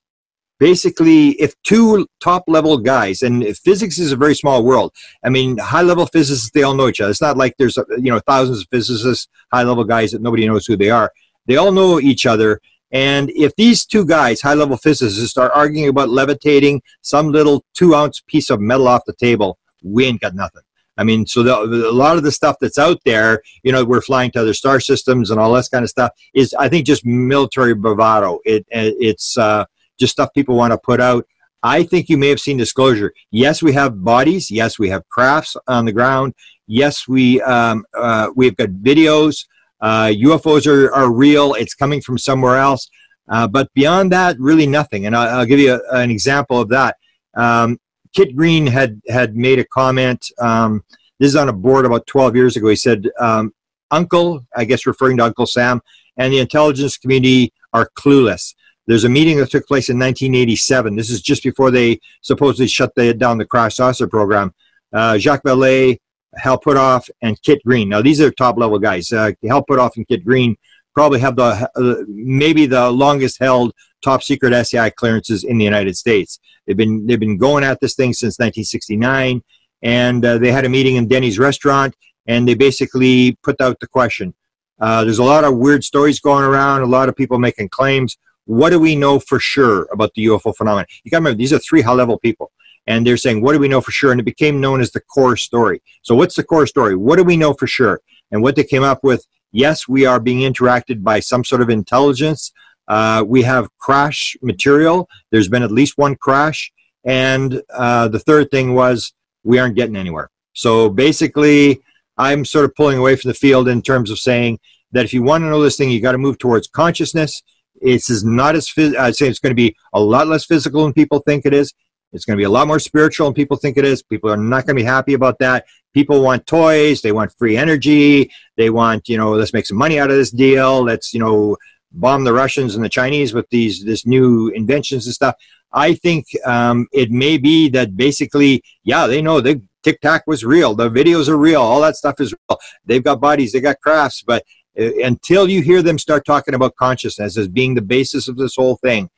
Basically if two top level guys and physics is a very small world i mean high level physicists they all know each other. It's not like there's you know thousands of physicists high level guys that nobody knows who they are. They all know each other. And if these two guys high level physicists are arguing about levitating some little two ounce piece of metal off the table we ain't got nothing I mean, so the, a lot of the stuff that's out there, you know, we're flying to other star systems and all this kind of stuff is, I think, just military bravado. It, it's uh, just stuff people want to put out. I think you may have seen disclosure. Yes, we have bodies. Yes, we have crafts on the ground. Yes, we um, uh, we've got videos. Uh, UFOs are, are real. It's coming from somewhere else. Uh, but beyond that, really nothing. And I'll, I'll give you a, an example of that. Um, Kit Green had had made a comment. Um, this is on a board about 12 years ago. He said, um, "Uncle, I guess referring to Uncle Sam, and the intelligence community are clueless." There's a meeting that took place in 1987. This is just before they supposedly shut the, down the crash saucer program. Uh, Jacques Vallée, Hal Puthoff, and Kit Green. Now these are top level guys. Uh, Hal Puthoff and Kit Green probably have the uh, maybe the longest held top secret SCI clearances in the United States. They've been they've been going at this thing since 1969, and uh, they had a meeting in Denny's restaurant, and they basically put out the question. Uh, there's a lot of weird stories going around, a lot of people making claims. What do we know for sure about the UFO phenomenon? You got to remember, these are three high-level people, and they're saying, "What do we know for sure?" And it became known as the core story. So, what's the core story? What do we know for sure? And what they came up with yes, we are being interacted by some sort of intelligence. Uh, we have crash material. There's been at least one crash. And uh, the third thing was we aren't getting anywhere. So basically, I'm sort of pulling away from the field in terms of saying that if you want to know this thing, you got to move towards consciousness. It's not as phys- I'd say it's going to be a lot less physical than people think it is. It's going to be a lot more spiritual than people think it is. People are not going to be happy about that. People want toys. They want free energy. They want, you know, let's make some money out of this deal. Let's, you know, bomb the Russians and the Chinese with these this new inventions and stuff. I think um, it may be that basically, yeah, they know the Tic Tac was real. The videos are real. All that stuff is real. They've got bodies. They got crafts. But uh, until you hear them start talking about consciousness as being the basis of this whole thing,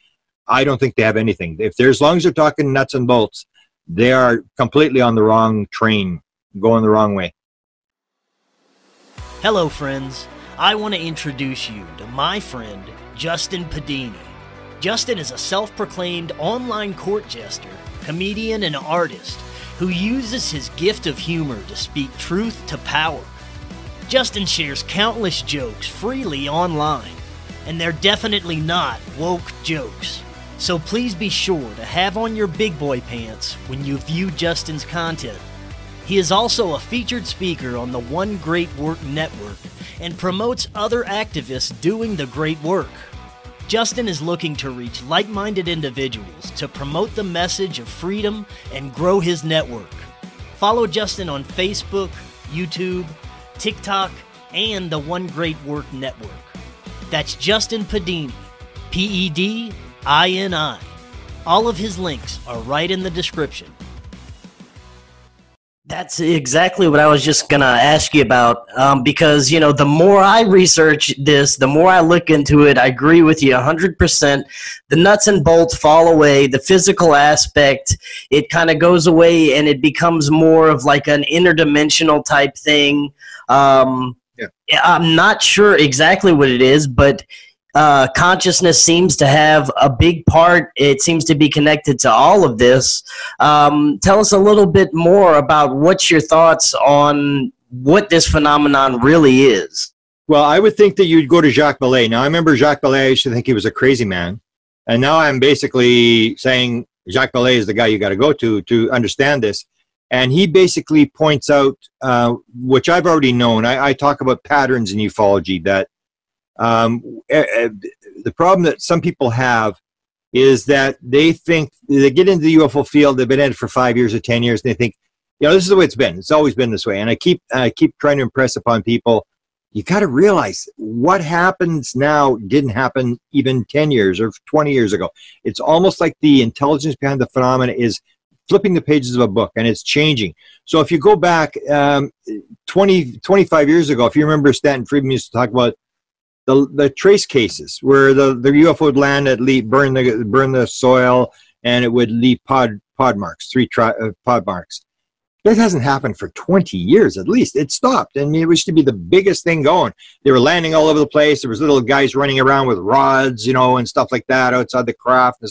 I don't think they have anything. If they're as long as they're talking nuts and bolts, they are completely on the wrong train, going the wrong way. Hello, friends. I want to introduce you to my friend, Justin Pedini. Justin is a self proclaimed online court jester, comedian, and artist who uses his gift of humor to speak truth to power. Justin shares countless jokes freely online, and they're definitely not woke jokes. So please be sure to have on your big boy pants when you view Justin's content. He is also a featured speaker on the One Great Work Network and promotes other activists doing the great work. Justin is looking to reach like minded individuals to promote the message of freedom and grow his network. Follow Justin on Facebook, YouTube, TikTok, and the One Great Work Network. That's Justin Pedini, P E D I N I. All of his links are right in the description. That's exactly what I was just gonna ask you about. Um, because you know, the more I research this, the more I look into it. I agree with you hundred percent. The nuts and bolts fall away. The physical aspect, it kind of goes away, and it becomes more of like an interdimensional type thing. Um, yeah. I'm not sure exactly what it is, but uh, consciousness seems to have a big part. It seems to be connected to all of this. Um, tell us a little bit more about what's your thoughts on what this phenomenon really is. Well, I would think that you'd go to Jacques Vallée. Now, I remember Jacques Vallée, I used to think he was a crazy man. And now I'm basically saying Jacques Vallée is the guy you got to go to to understand this. And he basically points out, uh, which I've already known. I, I talk about patterns in ufology that Um, the problem that some people have is that they think they get into the UFO field. They've been in it for five years or ten years, and they think, you know, this is the way it's been. It's always been this way. And I keep I keep trying to impress upon people. You got to realize what happens now didn't happen even 10 years or 20 years ago. It's almost like the intelligence behind the phenomena is flipping the pages of a book and it's changing. So if you go back um, 20, 25 years ago, if you remember Stanton Friedman used to talk about the, the trace cases where the, the UFO would land at leave, burn the, burn the soil and it would leave pod, pod marks, three tri, uh, pod marks. That hasn't happened for 20 years at least. It stopped. I mean, it used to be the biggest thing going. They were landing all over the place. There was little guys running around with rods, you know, and stuff like that outside the craft.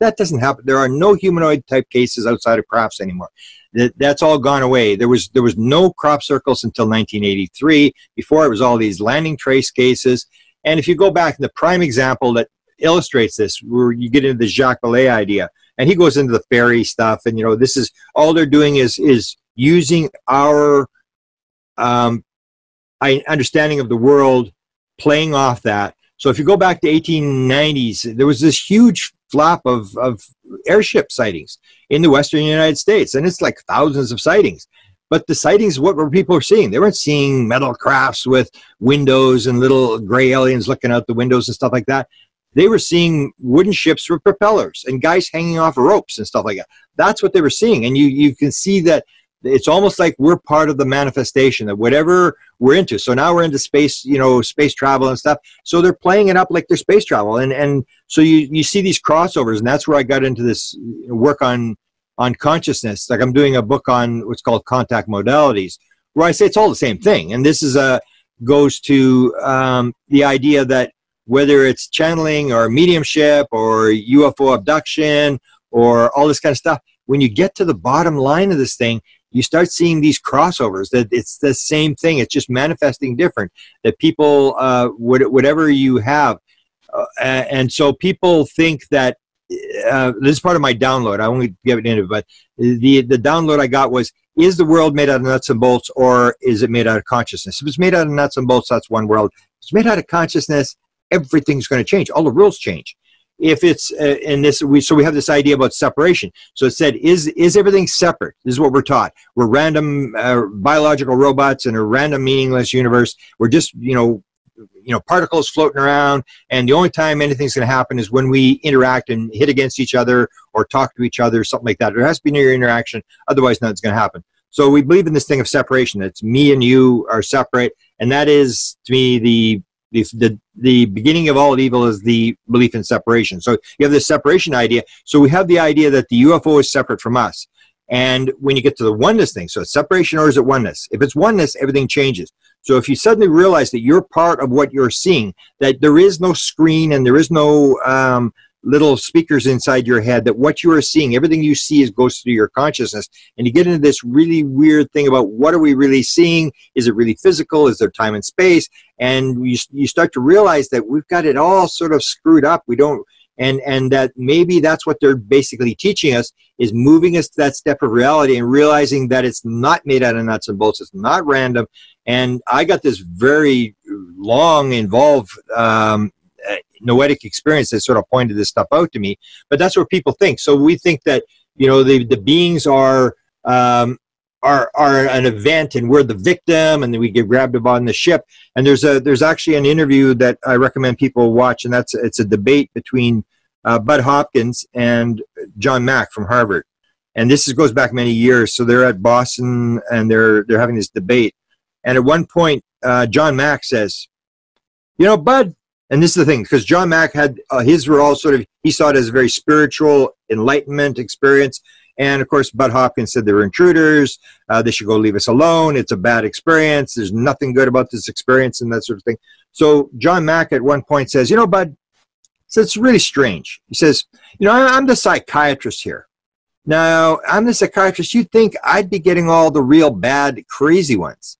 That doesn't happen. There are no humanoid type cases outside of crafts anymore. That, that's all gone away. There was there was no crop circles until 1983. Before it was all these landing trace cases. And if you go back, the prime example that illustrates this, where you get into the Jacques Vallée idea, and he goes into the fairy stuff, and you know this is all they're doing is is using our um, understanding of the world, playing off that. So if you go back to 1890s, there was this huge flap of, of airship sightings in the western United States. And it's like thousands of sightings. But the sightings, what were people seeing? They weren't seeing metal crafts with windows and little gray aliens looking out the windows and stuff like that. They were seeing wooden ships with propellers and guys hanging off ropes and stuff like that. That's what they were seeing. And you, you can see that it's almost like we're part of the manifestation of whatever we're into. So now we're into space, you know, space travel and stuff. So they're playing it up like they're space travel, and and so you you see these crossovers, and that's where I got into this work on on consciousness. Like I'm doing a book on what's called contact modalities, where I say it's all the same thing, and this is a goes to um, the idea that whether it's channeling or mediumship or UFO abduction or all this kind of stuff, when you get to the bottom line of this thing, you start seeing these crossovers that it's the same thing it's just manifesting different that people uh, whatever you have uh, and so people think that uh, this is part of my download. I won't give it into but the the download i got was is the world made out of nuts and bolts or is it made out of consciousness? If it's made out of nuts and bolts that's one world. If it's made out of consciousness everything's going to change. All the rules change. If it's uh, in this we so we have this idea about separation. So it said is is everything separate? This is what we're taught. We're random uh, biological robots in a random meaningless universe. We're just you know you know particles floating around and the only time anything's going to happen is when we interact and hit against each other or talk to each other something like that there has to be near interaction otherwise nothing's going to happen so we believe in this thing of separation that's me and you are separate and that is to me the the, the, the beginning of all evil is the belief in separation. So you have this separation idea. So we have the idea that the UFO is separate from us. And when you get to the oneness thing, so it's separation or is it oneness? If it's oneness, everything changes. So if you suddenly realize that you're part of what you're seeing, that there is no screen and there is no um, little speakers inside your head that what you are seeing, everything you see is goes through your consciousness. And you get into this really weird thing about what are we really seeing? Is it really physical? Is there time and space? And you, you start to realize that we've got it all sort of screwed up. We don't, and, and that maybe that's what they're basically teaching us is moving us to that step of reality and realizing that it's not made out of nuts and bolts. It's not random. And I got this very long, involved um, noetic experience that sort of pointed this stuff out to me. But that's what people think. So we think that you know the the beings are um, are are an event and we're the victim and we get grabbed on the ship. And there's a there's actually an interview that I recommend people watch, and that's it's a debate between uh, Bud Hopkins and John Mack from Harvard. And this is, goes back many years. So they're at Boston and they're they're having this debate. And at one point, uh, John Mack says, "You know, Bud, and this is the thing because John Mack had uh, his were all sort of he saw it as a very spiritual enlightenment experience. And of course, Bud Hopkins said they were intruders. Uh, they should go leave us alone. It's a bad experience. There's nothing good about this experience and that sort of thing. So John Mack at one point says, "You know, Bud, so it's really strange." He says, "You know, I'm the psychiatrist here. Now, I'm the psychiatrist. You'd think I'd be getting all the real bad, crazy ones.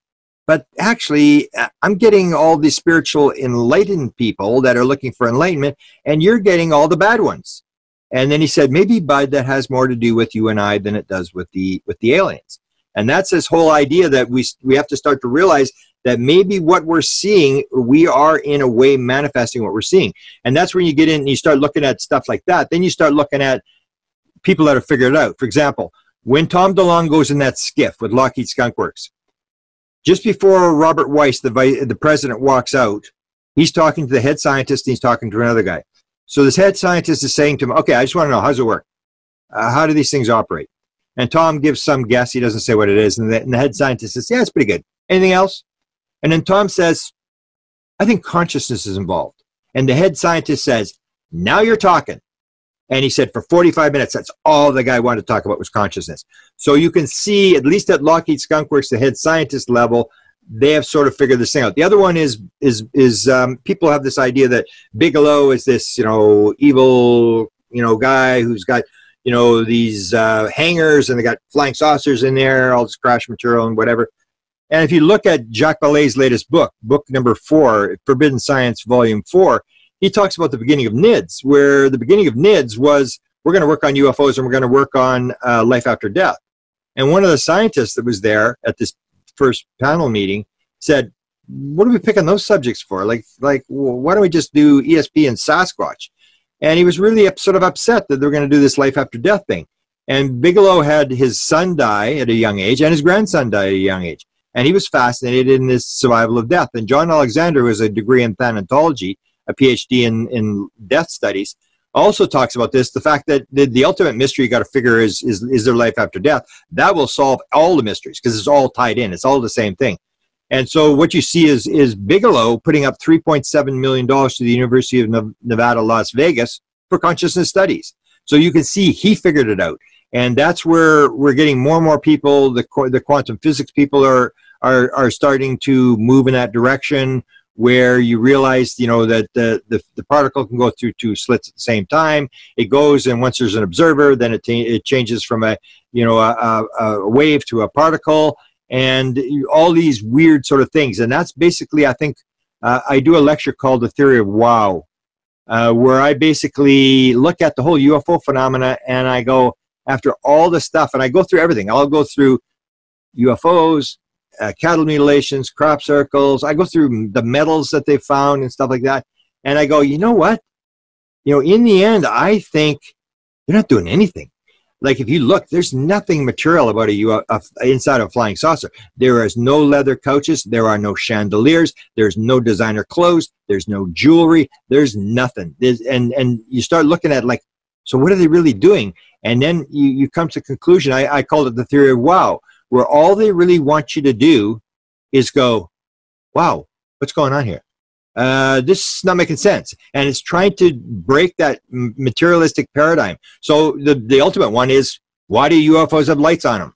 But actually, uh, I'm getting all the spiritual enlightened people that are looking for enlightenment, and you're getting all the bad ones. And then he said, maybe Bud, that has more to do with you and I than it does with the with the aliens. And that's this whole idea that we, we have to start to realize that maybe what we're seeing, we are in a way manifesting what we're seeing. And that's when you get in and you start looking at stuff like that. Then you start looking at people that have figured it out. For example, when Tom DeLonge goes in that SCIF with Lockheed Skunk Works, just before Robert Weiss, the, vice, the president, walks out, he's talking to the head scientist and he's talking to another guy. So this head scientist is saying to him, okay, I just want to know, how's it work? Uh, how do these things operate? And Tom gives some guess. He doesn't say what it is. And the, and the head scientist says, yeah, it's pretty good. Anything else? And then Tom says, I think consciousness is involved. And the head scientist says, now you're talking. And he said for 45 minutes, that's all the guy wanted to talk about was consciousness. So you can see, at least at Lockheed Skunk Works, the head scientist level, they have sort of figured this thing out. The other one is is is um, people have this idea that Bigelow is this you know evil you know guy who's got you know these uh, and they got flying saucers in there, all this crash material and whatever. And if you look at Jacques Vallée's latest book, book number four, Forbidden Science, Volume Four, he talks about the beginning of NIDS, where the beginning of NIDS was we're going to work on UFOs and we're going to work on uh, life after death. And one of the scientists that was there at this first panel meeting said, "What are we picking those subjects for? Like, like, why don't we just do ESP and Sasquatch?" And he was really sort of upset that they were going to do this life after death thing. And Bigelow had his son die at a young age, and his grandson die at a young age, and he was fascinated in this survival of death. And John Alexander was a degree in thanatology a PhD in, in death studies, also talks about this the fact that the, the ultimate mystery you got to figure is, is is there life after death. That will solve all the mysteries because it's all tied in it's all the same thing. And so what you see is is bigelow putting up 3.7 million dollars to the university of nevada las vegas for consciousness studies. So you can see he figured it out. And that's where we're getting more and more people the, the quantum physics people are are, are starting to move in that direction where you realize you know that the, the, the, particle can go through two slits at the same time. It goes and once there's an observer then it, it changes from a you know a, a, a wave to a particle. And all these weird sort of things. And that's basically i think uh, i do a lecture called the theory of wow uh, where i basically look at the whole ufo phenomena and i go after all the stuff and i go through everything. I'll go through ufos uh, cattle mutilations, crop circles. I go through the metals that they found and stuff like that. And I go, you know what? You know, in the end, I think they're not doing anything. Like if you look, there's nothing material about a, a, a inside of a flying saucer. There is no leather couches. There are no chandeliers. There's no designer clothes. There's no jewelry. There's nothing. There's, and and you start looking at like, so what are they really doing? And then you, you come to conclusion. I, I called it the theory of wow where all they really want you to do is go, wow, what's going on here? Uh, this is not making sense. And it's trying to break that materialistic paradigm. So the, the ultimate one is why do UFOs have lights on them?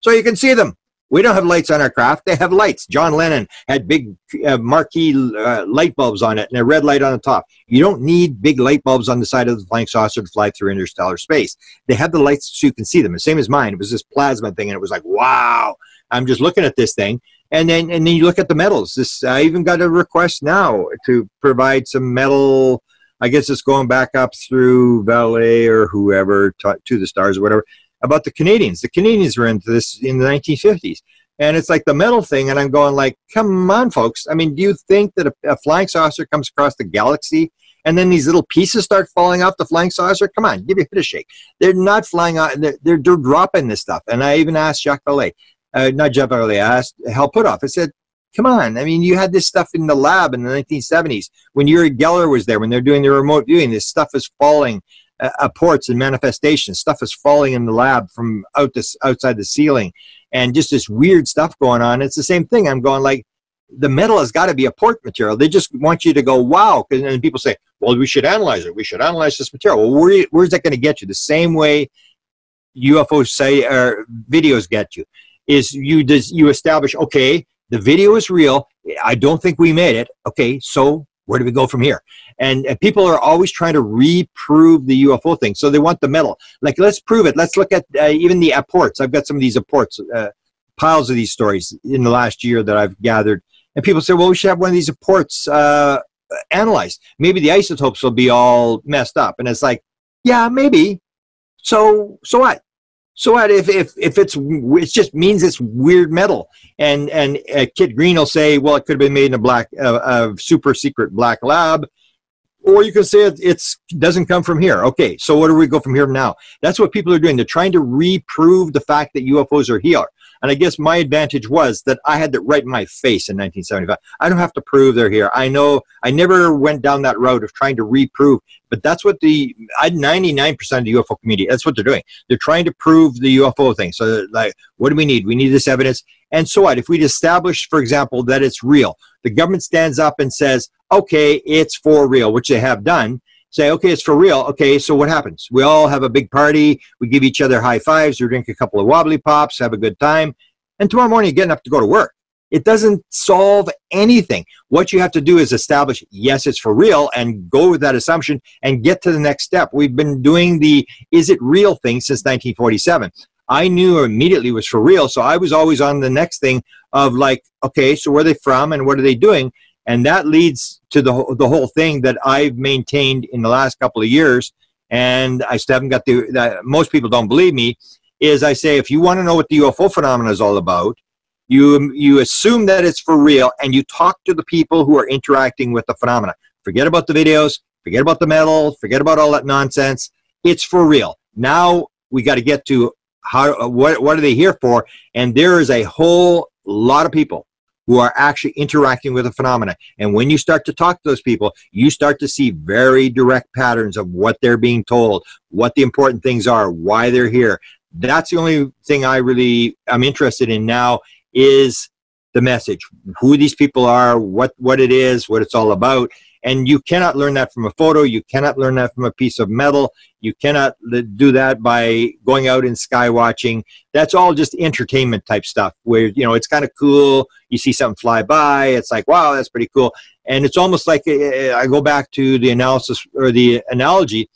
So you can see them. We don't have lights on our craft. They have lights. John Lennon had big uh, marquee uh, light bulbs on it and a red light on the top. You don't need big light bulbs on the side of the flying saucer to fly through interstellar space. They have the lights so you can see them. The same as mine. It was this plasma thing, and it was like, wow. I'm just looking at this thing, and then and then you look at the metals. This I even got a request now to provide some metal. I guess it's going back up through Vallée or whoever to, to the stars or whatever about the Canadians. The Canadians were into this in the 1950s. And it's like the metal thing, and I'm going like, come on, folks. I mean, do you think that a, a flying saucer comes across the galaxy and then these little pieces start falling off the flying saucer? Come on, give your head a shake. They're not flying out. They're, they're, they're dropping this stuff. And I even asked Jacques Vallée, uh, not Jacques Vallée, I asked Hal Puthoff. I said, come on. I mean, you had this stuff in the lab in the 1970s when Uri Geller was there, when they're doing the remote viewing. This stuff is falling Uh, uh, apports and manifestations. Stuff is falling in the lab from out this outside the ceiling, and just this weird stuff going on. It's the same thing. I'm going like the metal has got to be apport material. They just want you to go wow, and then people say, well, we should analyze it. We should analyze this material. Well, where, where's that going to get you? The same way UFOs say or videos get you is you does you establish okay the video is real. I don't think we made it. Okay, so where do we go from here? And, and, people are always trying to reprove the UFO thing. So they want the metal. Like, let's prove it. Let's look at uh, even the apports. I've got some of these apports, uh, piles of these stories in the last year that I've gathered. And people say, well, we should have one of these apports uh, analyzed. Maybe the isotopes will be all messed up. And it's like, yeah, maybe. So, so what? So what if, if, if it's it just means it's weird metal and and uh, Kit Green will say well it could have been made in a black uh, a super secret black lab or you can say it it's doesn't come from here. Okay, so what do we go from here now? That's what people are doing. They're trying to reprove the fact that UFOs are here. And I guess my advantage was that I had that right in my face in 1975. I don't have to prove they're here. I know I never went down that road of trying to reprove, but that's what the I 99% of the UFO community. That's what they're doing. They're trying to prove the UFO thing. So like, what do we need? We need this evidence. And so what? If we establish, for example, that it's real, the government stands up and says, "Okay, it's for real," which they have done say, okay, it's for real. Okay, so what happens? We all have a big party. We give each other high fives. We drink a couple of wobbly pops, have a good time. And tomorrow morning, you're getting up to go to work. It doesn't solve anything. What you have to do is establish, yes, it's for real, and go with that assumption and get to the next step. We've been doing the is it real thing since 1947. I knew immediately was for real, so I was always on the next thing of like, okay, so where are they from and what are they doing? And that leads to the the whole thing that I've maintained in the last couple of years, and I still haven't got the. Most people don't believe me. Is I say if you want to know what the UFO phenomenon is all about, you you assume that it's for real, and you talk to the people who are interacting with the phenomena. Forget about the videos. Forget about the metal. Forget about all that nonsense. It's for real. Now we got to get to how what what are they here for? And there is a whole lot of people who are actually interacting with the phenomena. And when you start to talk to those people, you start to see very direct patterns of what they're being told, what the important things are, why they're here. That's the only thing I really am interested in now is the message, who these people are, what what it is, what it's all about, and you cannot learn that from a photo. You cannot learn that from a piece of metal. You cannot do that by going out and sky watching. That's all just entertainment type stuff where, you know, it's kind of cool. You see something fly by. It's like, wow, that's pretty cool. And it's almost like uh, uh, I go back to the analysis or the analogy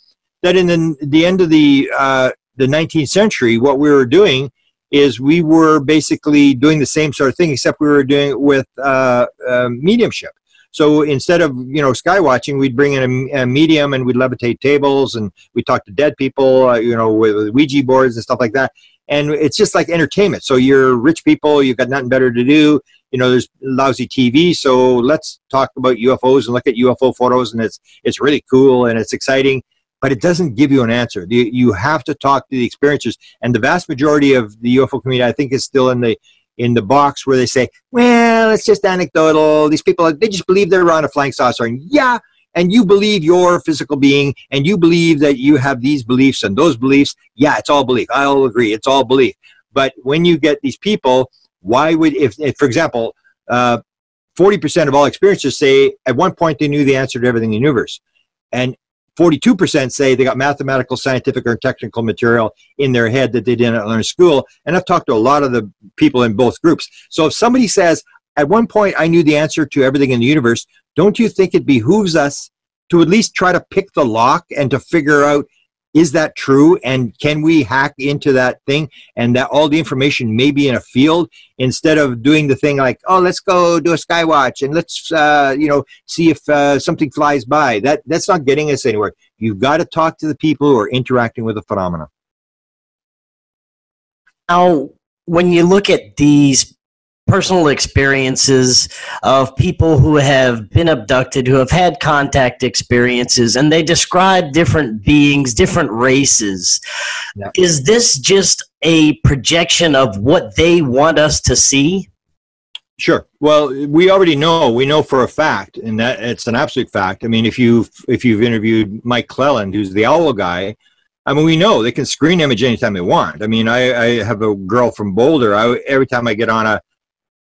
that in the, the end of the, uh, the 19th century, what we were doing is we were basically doing the same sort of thing, except we were doing it with uh, uh, mediumship. So instead of you know sky watching, we'd bring in a, a medium and we'd levitate tables and we talk to dead people, uh, you know, with, Ouija boards and stuff like that. And it's just like entertainment. So you're rich people, you've got nothing better to do. You know, there's lousy TV, so let's talk about UFOs and look at UFO photos, and it's it's really cool and it's exciting but it doesn't give you an answer. You have to talk to the experiencers, and the vast majority of the UFO community, I think, is still in the in the box where they say, well, it's just anecdotal. These people, they just believe they're on a flying saucer. And yeah, and you believe you're a physical being and you believe that you have these beliefs and those beliefs. Yeah, it's all belief. I'll agree. It's all belief. But when you get these people, why would, if, if for example, uh, 40% of all experiencers say at one point they knew the answer to everything in the universe. And 42% say they got mathematical, scientific, or technical material in their head that they didn't learn in school. And I've talked to a lot of the people in both groups. So if somebody says, at one point I knew the answer to everything in the universe, don't you think it behooves us to at least try to pick the lock and to figure out is that true? And can we hack into that thing and that all the information may be in a field instead of doing the thing like oh let's go do a skywatch and let's uh, you know see if uh, something flies by. That that's not getting us anywhere. You've got to talk to the people who are interacting with the phenomena. Now when you look at these personal experiences of people who have been abducted, who have had contact experiences, and they describe different beings, different races. Yeah. Is this just a projection of what they want us to see? Sure. Well, we already know. We know for a fact, and that it's an absolute fact. I mean, if you if you've interviewed Mike Clelland, who's the owl guy, I mean, we know they can screen image anytime they want. I mean, I, I have a girl from Boulder. I, every time I get on a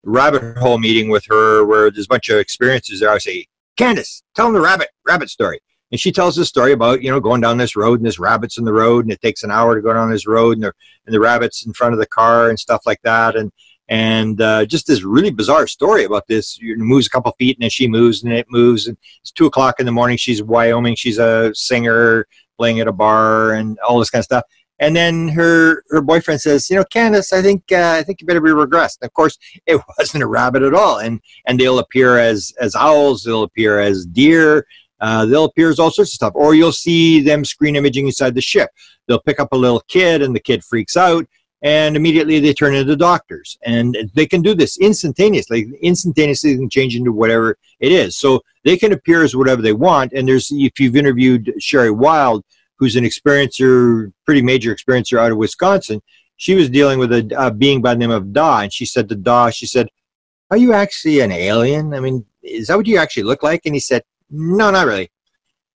rabbit hole meeting with her where there's a bunch of experiences there. I say, Candace, tell them the rabbit rabbit story. And she tells this story about, you know, going down this road and there's rabbits in the road and it takes an hour to go down this road and the, and the rabbits in front of the car and stuff like that. And, and uh, just this really bizarre story about this. It moves a couple feet and then she moves and it moves. And it's two o'clock in the morning. She's Wyoming. She's a singer playing at a bar and all this kind of stuff. And then her her boyfriend says, you know, Candace, I think uh, I think you better be regressed. And of course, it wasn't a rabbit at all. And and they'll appear as as owls. They'll appear as deer. Uh, they'll appear as all sorts of stuff. Or you'll see them screen imaging inside the ship. They'll pick up a little kid and the kid freaks out and immediately they turn into doctors. And they can do this instantaneously. Instantaneously they can change into whatever it is. So they can appear as whatever they want. And there's, if you've interviewed Sherry Wilde, who's an experiencer, pretty major experiencer out of Wisconsin, she was dealing with a, being by the name of Da. And she said to Da, she said, are you actually an alien? I mean, is that what you actually look like? And he said, no, not really.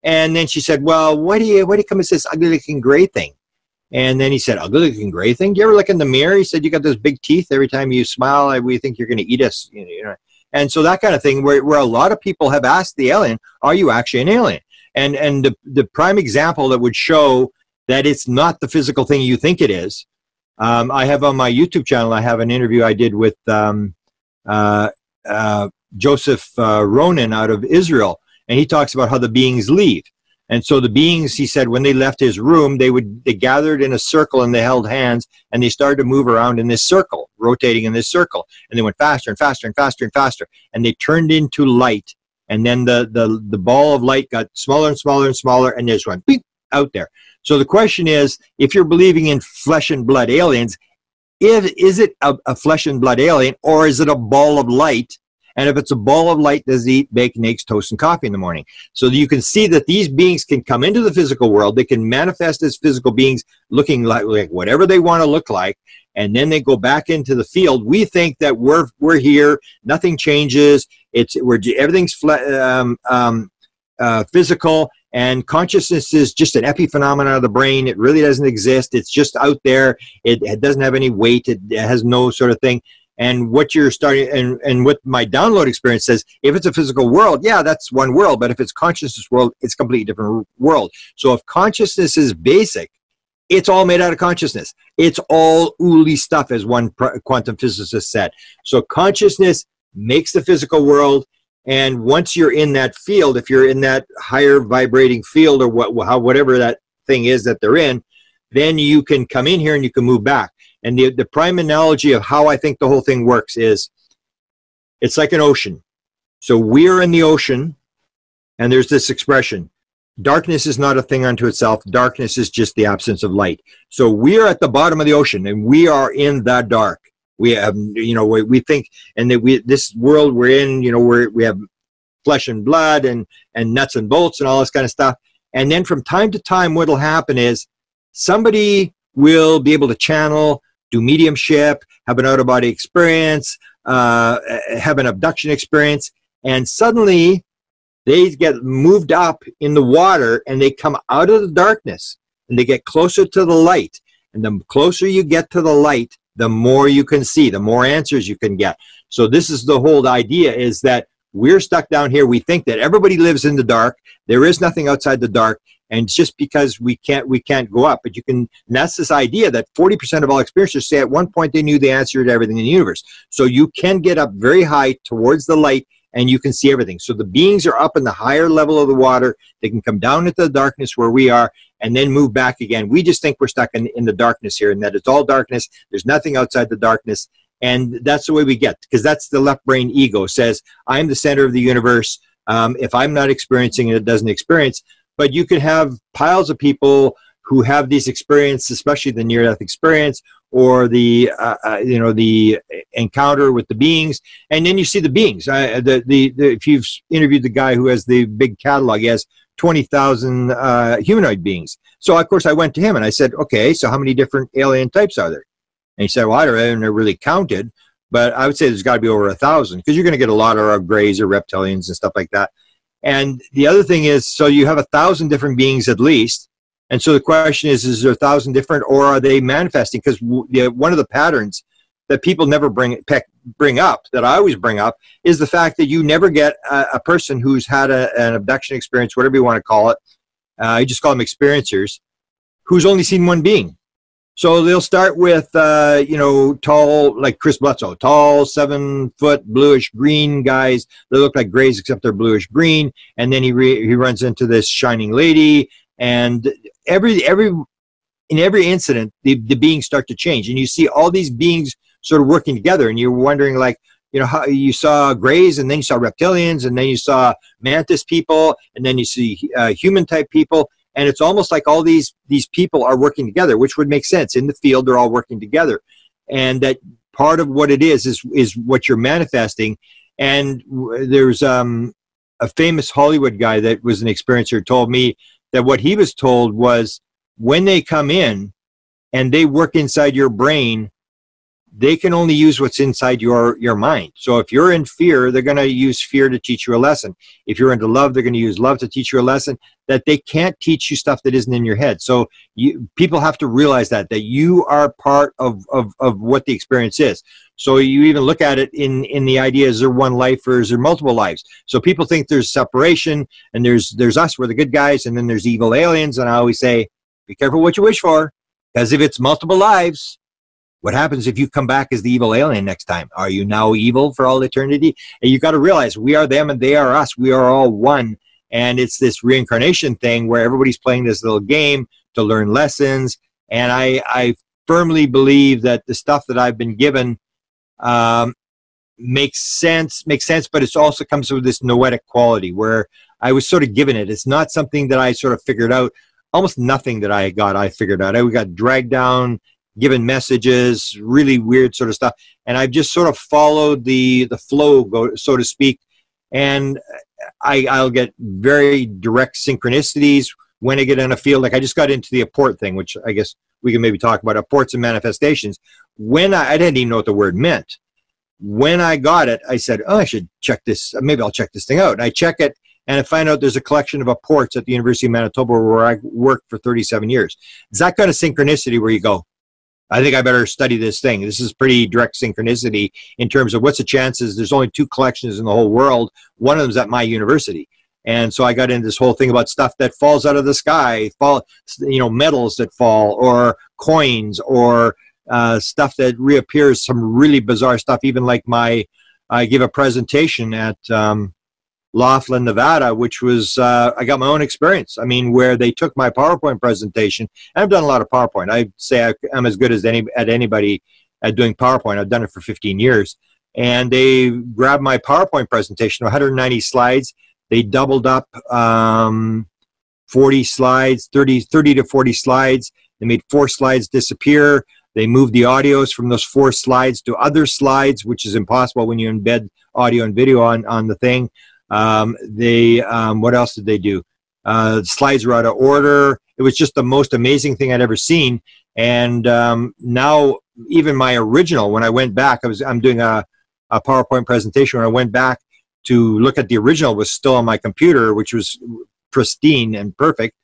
And then she said, well, what do you, what do you come say this ugly looking gray thing? And then he said, ugly looking gray thing. Do you ever look in the mirror? He said, you got those big teeth. Every time you smile, uh, we think you're going to eat us. You know, and so that kind of thing where, where a lot of people have asked the alien, are you actually an alien? And, and the, the prime example that would show that it's not the physical thing you think it is. Um, I have on my YouTube channel, I have an interview I did with um, uh, uh, Joseph uh, Ronan out of Israel, and he talks about how the beings leave. And so the beings, he said, when they left his room, they would they gathered in a circle and they held hands and they started to move around in this circle, rotating in this circle. And they went faster and faster and faster and faster. And they turned into light. And then the the, the ball of light got smaller and smaller and smaller and there's one beep out there. So the question is, if you're believing in flesh and blood aliens, if, is it a, a flesh and blood alien or is it a ball of light and if it's a ball of light, does it eat bacon, eggs, toast, and coffee in the morning? So you can see that these beings can come into the physical world. They can manifest as physical beings looking like, like whatever they want to look like. And then they go back into the field. We think that we're, we're here. Nothing changes. It's, we're, everything's um, um, uh, physical and consciousness is just an epiphenomenon of the brain. It really doesn't exist. It's just out there. It, it doesn't have any weight. It, it, has no sort of thing and what you're starting and, and what my download experience says if it's a physical world yeah that's one world but if it's consciousness world it's completely different world so if consciousness is basic it's all made out of consciousness. It's all ooly stuff as one quantum physicist said. So consciousness makes the physical world and once you're in that field if you're in that higher vibrating field or what how whatever that thing is that they're in then you can come in here and you can move back. And the, the prime analogy of how I think the whole thing works is it's like an ocean. So we're in the ocean, and there's this expression darkness is not a thing unto itself, darkness is just the absence of light. So we're at the bottom of the ocean, and we are in the dark. We have, you know, we, we think, and that we, this world we're in, you know, we we have flesh and blood and, and nuts and bolts and all this kind of stuff. And then from time to time, what'll happen is somebody will be able to channel do mediumship, have an out of body experience, uh, have an abduction experience, and suddenly they get moved up in the water and they come out of the darkness and they get closer to the light. And the closer you get to the light, the more you can see, the more answers you can get. So this is the whole idea is that we're stuck down here. We think that everybody lives in the dark. There is nothing outside the dark and just because we can't we can't go up but you can that's this idea that 40% of all experiencers say at one point they knew the answer to everything in the universe so you can get up very high towards the light and you can see everything. So the beings are up in the higher level of the water. They can come down into the darkness where we are and then move back again. We just think we're stuck in, in the darkness here and that it's all darkness. There's nothing outside the darkness. And that's the way we get because that's the left brain ego says i'm the center of the universe. Um, if i'm not experiencing it it doesn't experience. But you could have piles of people who have these experiences, especially the near-death experience or the uh, uh, you know the encounter with the beings, and then you see the beings. Uh, the, the, the if you've interviewed the guy who has the big catalog, he has twenty thousand uh, humanoid beings. So of course I went to him and I said, okay, so how many different alien types are there? And he said, well, I don't know, really counted, but I would say there's got to be over a thousand because you're going to get a lot of grays or reptilians and stuff like that. And the other thing is, so you have a thousand different beings at least. And so the question is, is there a thousand different, or are they manifesting? Because one of the patterns that people never bring bring up, that I always bring up, is the fact that you never get a, a person who's had a, an abduction experience, whatever you want to call it. Uh, you just call them experiencers, who's only seen one being. So they'll start with, uh, you know, tall, like Chris Bledsoe, tall, seven foot, bluish green guys. They look like grays except they're bluish green. And then he he runs into this shining lady, and every every in every incident, the the beings start to change, and you see all these beings sort of working together, and you're wondering like, you know how you saw grays and then you saw reptilians and then you saw mantis people and then you see uh, human type people. And it's almost like all these these people are working together which would make sense. In the field they're all working together. And that part of what it is is is what you're manifesting. And there's um, a famous hollywood guy that was an experiencer told me that what he was told was when they come in and they work inside your brain they can only use what's inside your your mind. So if you're in fear they're going to use fear to teach you a lesson. If you're into love they're going to use love to teach you a lesson that they can't teach you stuff that isn't in your head. So you, people have to realize that that you are part of, of of what the experience is. So you even look at it in in the idea is there one life or is there multiple lives? So people think there's separation and there's there's us we're the good guys and then there's evil aliens and i always say be careful what you wish for because if it's multiple lives what happens if you come back as the evil alien next time? Are you now evil for all eternity? And you got to realize we are them and they are us. We are all one. And it's this reincarnation thing where everybody's playing this little game to learn lessons. And I, I firmly believe that the stuff that I've been given um, makes sense, makes sense, but it also comes with this noetic quality where I was sort of given it. It's not something that I sort of figured out. Almost nothing that I got, I figured out. I got dragged down given messages, really weird sort of stuff. And I've just sort of followed the the flow, so to speak. And I, I'll get very direct synchronicities when I get in a field. Like I just got into the apport thing, which I guess we can maybe talk about apports and manifestations. When I, I didn't even know what the word meant. When I got it, I said, "Oh, I should check this. Maybe I'll check this thing out." And I check it, and I find out there's a collection of apports at the University of Manitoba where I worked for 37 years. Is that kind of synchronicity where you go, I think I better study this thing. This is pretty direct synchronicity in terms of what's the chances. There's only two collections in the whole world. One of them's at my university. And so I got into this whole thing about stuff that falls out of the sky, fall, you know, metals that fall, or coins, or uh, stuff that reappears. Some really bizarre stuff. Even like my, I give a presentation at um, Laughlin, Nevada, which was uh, I got my own experience. I mean, where they took my PowerPoint presentation. I've done a lot of PowerPoint. I say I, am as good as any at anybody at doing PowerPoint. I've done it for 15 years. And they grabbed my PowerPoint presentation, 190 slides. They doubled up um, 40 slides, 30, 30 to 40 slides. They made four slides disappear. They moved the audios from those four slides to other slides, which is impossible when you embed audio and video on, on the thing. Um, they um, what else did they do? Uh, slides were out of order. It was just the most amazing thing I'd ever seen. And um, now, even my original, when I went back, I was I'm doing a, a PowerPoint presentation. When I went back to look at the original, was still on my computer, which was pristine and perfect.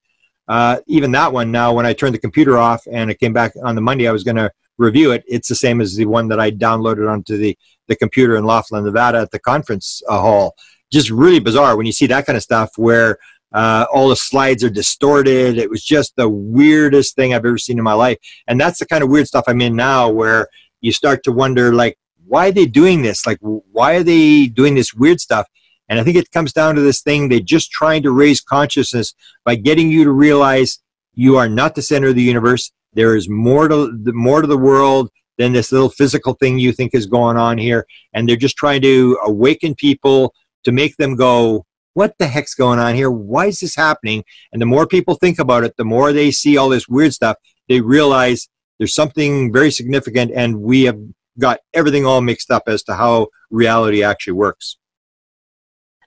Uh, even that one now, when I turned the computer off and it came back on the Monday, I was going to review it. It's the same as the one that I downloaded onto the the computer in Laughlin, Nevada, at the conference uh, hall just really bizarre when you see that kind of stuff where uh, all the slides are distorted. It was just the weirdest thing I've ever seen in my life. And that's the kind of weird stuff I'm in now where you start to wonder, like, why are they doing this? Like, why are they doing this weird stuff? And I think it comes down to this thing they're just trying to raise consciousness by getting you to realize you are not the center of the universe. There is more to the more to the world than this little physical thing you think is going on here. And they're just trying to awaken people to make them go, what the heck's going on here? Why is this happening? And the more people think about it, the more they see all this weird stuff, they realize there's something very significant and we have got everything all mixed up as to how reality actually works.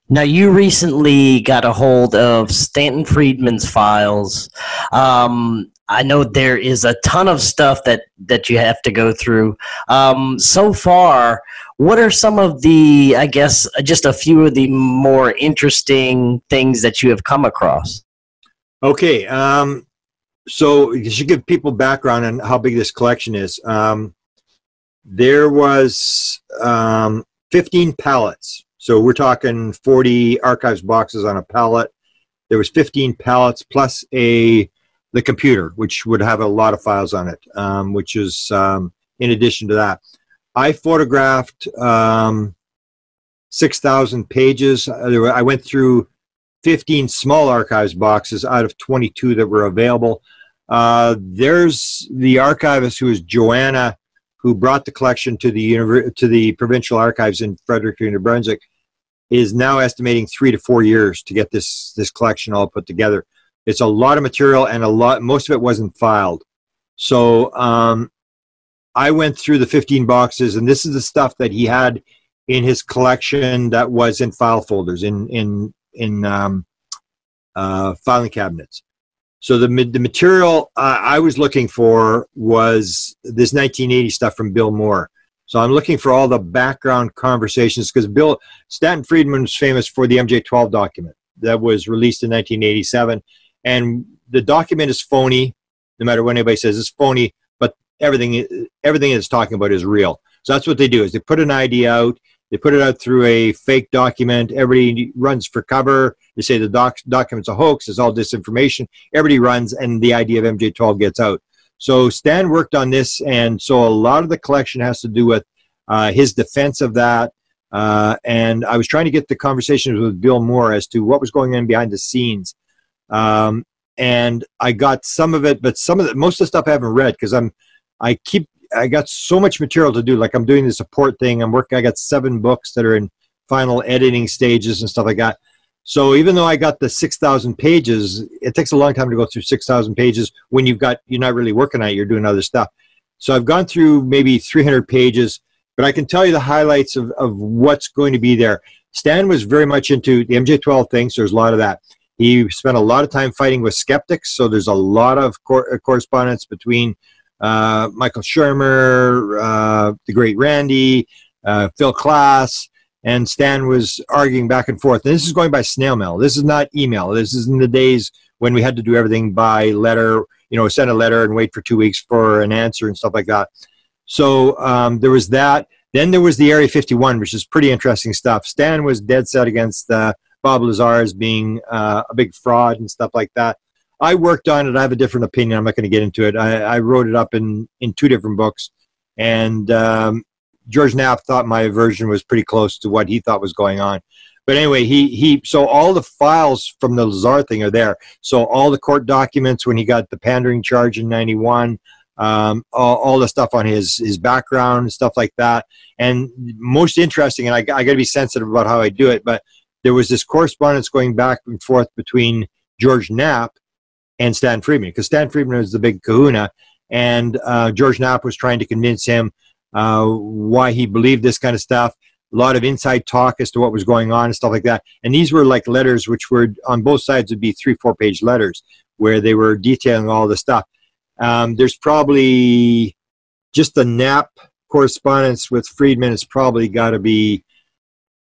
Now, you recently got a hold of Stanton Friedman's files. Um, I know there is a ton of stuff that, that you have to go through. Um, so far, what are some of the, I guess, just a few of the more interesting things that you have come across? Okay. Um, so you should give people background on how big this collection is. Um, there was um, 15 pallets. So we're talking 40 archives boxes on a pallet. There was 15 pallets plus a the computer, which would have a lot of files on it, um, which is um, in addition to that. I photographed um, 6,000 pages. I went through 15 small archives boxes out of 22 that were available. Uh, there's the archivist who is Joanna, who brought the collection to the to the provincial archives in Fredericton, New Brunswick, is now estimating three to four years to get this this collection all put together. It's a lot of material, and a lot. Most of it wasn't filed. So um, I went through the 15 boxes, and this is the stuff that he had in his collection that was in file folders in in in um, uh, filing cabinets. So the the material I was looking for was this 1980 stuff from Bill Moore. So I'm looking for all the background conversations because Bill Stanton Friedman was famous for the MJ12 document that was released in 1987, and the document is phony. No matter what anybody says, it's phony. But everything everything it's talking about is real. So that's what they do is they put an idea out, they put it out through a fake document. Everybody runs for cover. They say the doc- document's a hoax. It's all disinformation. Everybody runs, and the idea of MJ12 gets out. So Stan worked on this, and so a lot of the collection has to do with uh, his defense of that. Uh, and I was trying to get the conversations with Bill Moore as to what was going on behind the scenes. Um, and I got some of it, but some of the most of the stuff I haven't read because I'm I keep I got so much material to do. Like I'm doing the support thing. I'm working. I got seven books that are in final editing stages and stuff like that. So even though I got the six thousand pages, it takes a long time to go through six thousand pages when you've got you're not really working on it. You're doing other stuff. So I've gone through maybe 300 pages, but I can tell you the highlights of, of what's going to be there. Stan was very much into the MJ12 thing, so there's a lot of that. He spent a lot of time fighting with skeptics, so there's a lot of cor- correspondence between uh, Michael Shermer, uh, the great Randi, uh, Phil Klass, and Stan was arguing back and forth. And this is going by snail mail. This is not email. This is in the days when we had to do everything by letter, you know, send a letter and wait for two weeks for an answer and stuff like that. So um, there was that. Then there was the Area 51, which is pretty interesting stuff. Stan was dead set against uh, Bob Lazar as being uh, a big fraud and stuff like that. I worked on it. I have a different opinion. I'm not going to get into it. I, I, wrote it up in, in two different books. And um, George Knapp thought my version was pretty close to what he thought was going on. But anyway, he, he so all the files from the Lazar thing are there. So all the court documents when he got the pandering charge in 91, um, all, all, the stuff on his, his background, stuff like that. And most interesting, and I, I got to be sensitive about how I do it, but there was this correspondence going back and forth between George Knapp and Stan Friedman, because Stan Friedman was the big kahuna, and uh, George Knapp was trying to convince him uh, why he believed this kind of stuff. A lot of inside talk as to what was going on and stuff like that. And these were like letters, which were on both sides would be three, four page letters where they were detailing all the stuff. Um, there's probably just the Knapp correspondence with Friedman has probably got to be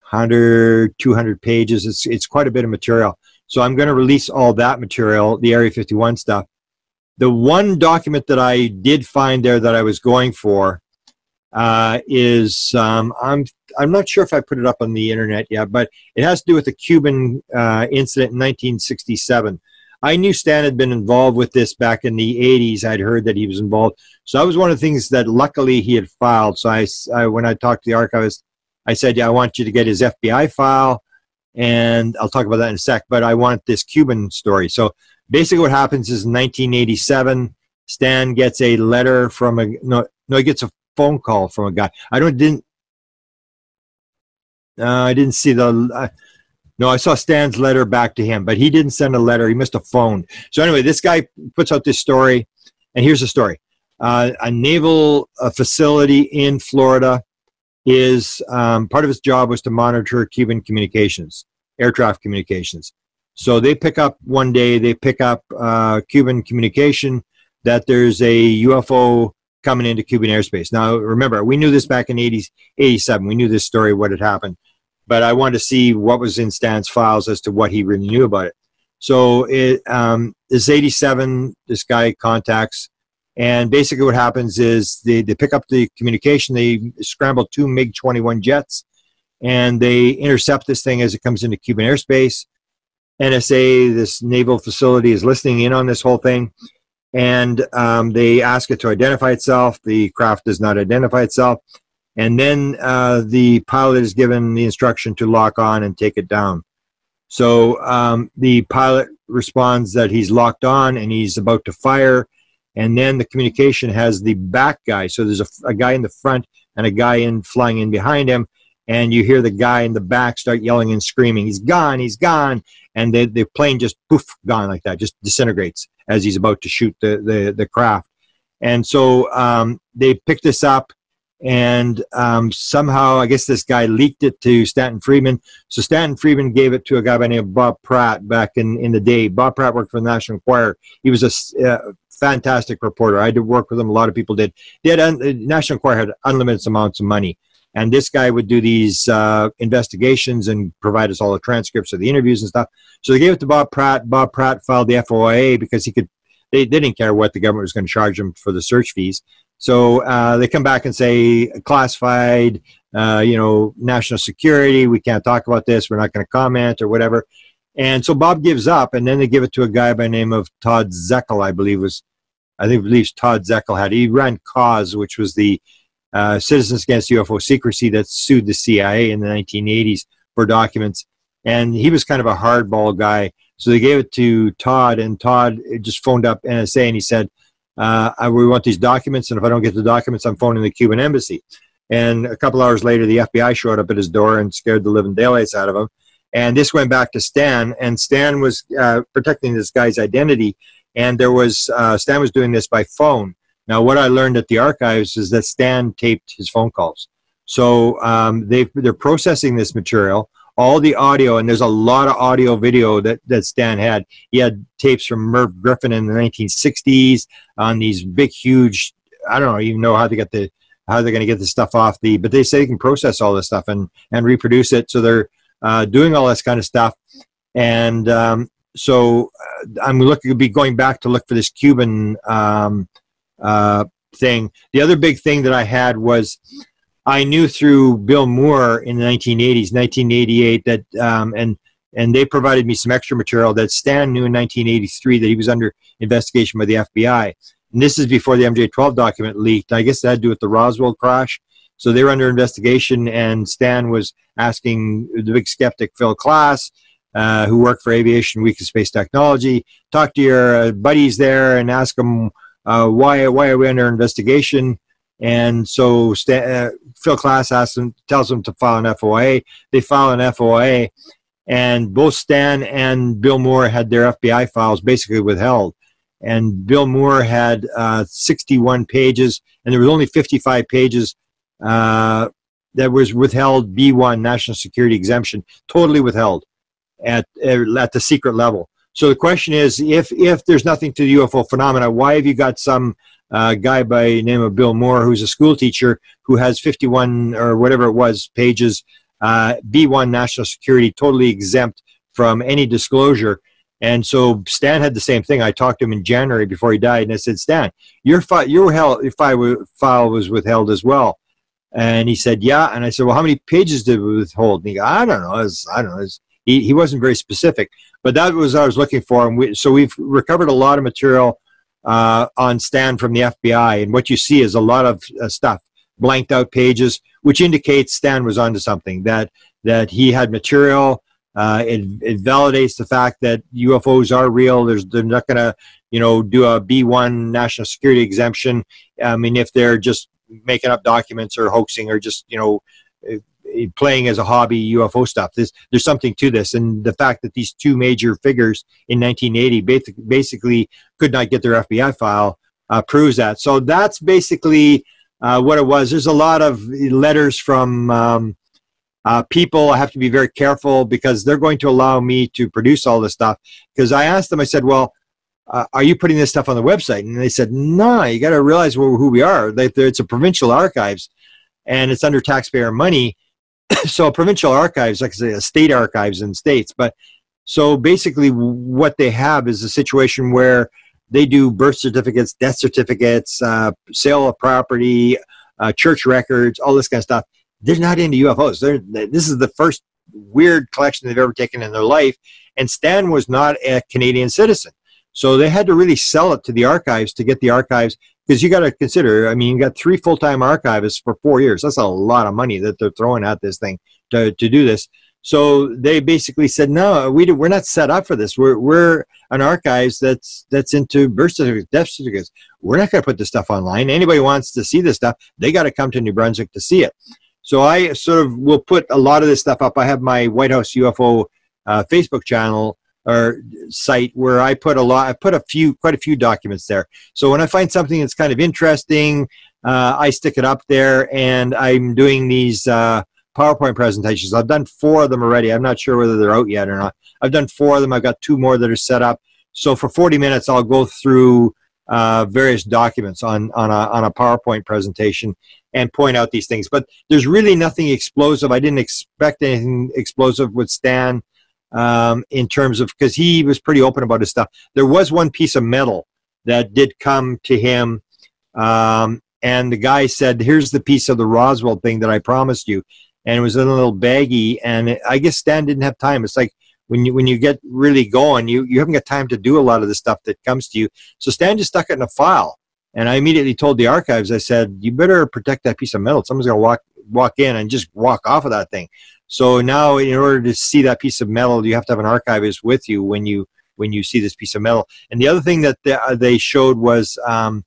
100, 200 pages. It's, it's quite a bit of material. So I'm going to release all that material, the Area 51 stuff. The one document that I did find there that I was going for uh, is um, I'm I'm not sure if I put it up on the internet yet, but it has to do with the Cuban uh, incident in 1967. I knew Stan had been involved with this back in the 80s. I'd heard that he was involved, so that was one of the things that luckily he had filed. So I, I when I talked to the archivist, I said, "Yeah, I want you to get his FBI file." and I'll talk about that in a sec. But I want this Cuban story. So basically, what happens is in 1987, Stan gets a letter from a no, no, he gets a phone call from a guy. I don't didn't. Uh, I didn't see the. Uh, no, I saw Stan's letter back to him, but he didn't send a letter. He must have phoned. So anyway, this guy puts out this story, and here's the story: uh, a naval uh, facility in Florida is um, part of his job was to monitor Cuban communications, air traffic communications. So they pick up one day, they pick up uh, Cuban communication that there's a UFO coming into Cuban airspace. Now, remember, we knew this back in 80, 87. We knew this story, what had happened. But I wanted to see what was in Stan's files as to what he really knew about it. So it, um, this 87, this guy contacts and basically, what happens is they, they pick up the communication, they scramble two MiG 21 jets, and they intercept this thing as it comes into Cuban airspace. NSA, this naval facility, is listening in on this whole thing, and um, they ask it to identify itself. The craft does not identify itself. And then uh, the pilot is given the instruction to lock on and take it down. So um, the pilot responds that he's locked on and he's about to fire and then the communication has the back guy. So there's a, a guy in the front and a guy in flying in behind him, and you hear the guy in the back start yelling and screaming, "He's gone! He's gone!" And the the plane just poof gone like that, just disintegrates as he's about to shoot the the, the craft. And so um, they picked this up and um, somehow I guess this guy leaked it to Stanton Friedman. So Stanton Friedman gave it to a guy by the name of Bob Pratt back in, in the day. Bob Pratt worked for the National Enquirer. He was a uh, fantastic reporter. I did work with him. A lot of people did. They had un- National Enquirer had unlimited amounts of money, and this guy would do these uh, investigations and provide us all the transcripts of the interviews and stuff. So they gave it to Bob Pratt. Bob Pratt filed the FOIA because he could. They, they didn't care what the government was going to charge him for the search fees. So uh, they come back and say classified, uh, you know, national security. We can't talk about this. We're not going to comment or whatever. And so Bob gives up, and then they give it to a guy by name of Todd Zechel, I believe was, I think believes Todd Zechel had. He ran CAUS, which was the uh, Citizens Against UFO Secrecy that sued the CIA in the 1980s for documents. And he was kind of a hardball guy. So they gave it to Todd, and Todd just phoned up NSA and he said, uh, we want these documents, and if I don't get the documents, I'm phoning the Cuban embassy. And a couple hours later, the FBI showed up at his door and scared the living daylights out of him. And this went back to Stan, and Stan was uh, protecting this guy's identity. And there was uh, Stan was doing this by phone. Now, what I learned at the archives is that Stan taped his phone calls. So um, they they're processing this material all the audio, and there's a lot of audio video that, that Stan had. He had tapes from Merv Griffin in the 1960s on these big, huge. I don't even know how they get the how they're going to get the stuff off the. But they say they can process all this stuff and and reproduce it. So they're uh, doing all this kind of stuff, and um, so uh, I'm looking to be going back to look for this Cuban um, uh, thing. The other big thing that I had was I knew through Bill Moore in the 1980s, 1988, that um, and and they provided me some extra material that Stan knew in 1983 that he was under investigation by the FBI. And this is before the MJ12 document leaked. I guess that had to do with the Roswell crash. So they were under investigation, and Stan was asking the big skeptic Phil Klass, uh, who worked for Aviation Week of Space Technology, talk to your uh, buddies there and ask them uh, why why are we under investigation. And so uh, Phil Klass asks them, tells them to file an FOA. They file an FOA, and both Stan and Bill Moore had their FBI files basically withheld. And Bill Moore had uh, 61 pages, and there was only 55 pages uh, that was withheld B1 national security exemption, totally withheld at at the secret level. So the question is, if if there's nothing to the UFO phenomena, why have you got some a guy by the name of Bill Moore, who's a school teacher who has 51 or whatever it was pages, uh, B1 national security, totally exempt from any disclosure. And so Stan had the same thing. I talked to him in January before he died, and I said, Stan, your, fi- your, your file was withheld as well. And he said, yeah. And I said, well, how many pages did we withhold? And he goes, I don't know. Was, I don't know. Was, he, he wasn't very specific, but that was what I was looking for. And we, so we've recovered a lot of material uh, on Stan from the FBI, and what you see is a lot of uh, stuff, blanked out pages, which indicates Stan was onto something. That that he had material. Uh, it, it validates the fact that UFOs are real. There's they're not going to you know do a B1 national security exemption. I mean, if they're just making up documents or hoaxing or just you know playing as a hobby UFO stuff. There's, there's something to this. And the fact that these two major figures in 1980 basically could not get their FBI file uh, proves that. So that's basically uh, what it was. There's a lot of letters from um, uh, people. I have to be very careful because they're going to allow me to produce all this stuff. Because I asked them, I said, well, uh, are you putting this stuff on the website? And they said, no, you got to realize who we are. It's a provincial archives and it's under taxpayer money. so provincial archives, like I say, state archives in states. But so basically, what they have is a situation where they do birth certificates, death certificates, uh, sale of property, uh, church records, all this kind of stuff. They're not into UFOs. They're, this is the first weird collection they've ever taken in their life. And Stan was not a Canadian citizen. So they had to really sell it to the archives to get the archives because you got to consider. I mean, you got three full time archivists for four years. That's a lot of money that they're throwing at this thing to to do this. So they basically said, no, we do, we're not set up for this. We're, we're an archives that's, that's into birth certificates, death certificates. We're not going to put this stuff online. Anybody wants to see this stuff, they got to come to New Brunswick to see it. So I sort of will put a lot of this stuff up. I have my White House UFO uh, Facebook channel or site where I put a lot, I put a few, quite a few documents there. So when I find something that's kind of interesting, uh, I stick it up there and I'm doing these, uh, PowerPoint presentations. I've done four of them already. I'm not sure whether they're out yet or not. I've done four of them. I've got two more that are set up. So for 40 minutes, I'll go through uh, various documents on, on, a, on a PowerPoint presentation and point out these things. But there's really nothing explosive. I didn't expect anything explosive with Stan um, in terms of, because he was pretty open about his stuff. There was one piece of metal that did come to him. Um, and the guy said, here's the piece of the Roswell thing that I promised you and it was in a little baggie. And it, I guess Stan didn't have time. It's like when you when you get really going, you you haven't got time to do a lot of the stuff that comes to you. So Stan just stuck it in a file. And I immediately told the archives, I said, you better protect that piece of metal. Someone's gonna walk walk in and just walk off of that thing. So now, in order to see that piece of metal, you have to have an archivist with you when you when you see this piece of metal. And the other thing that they showed was um,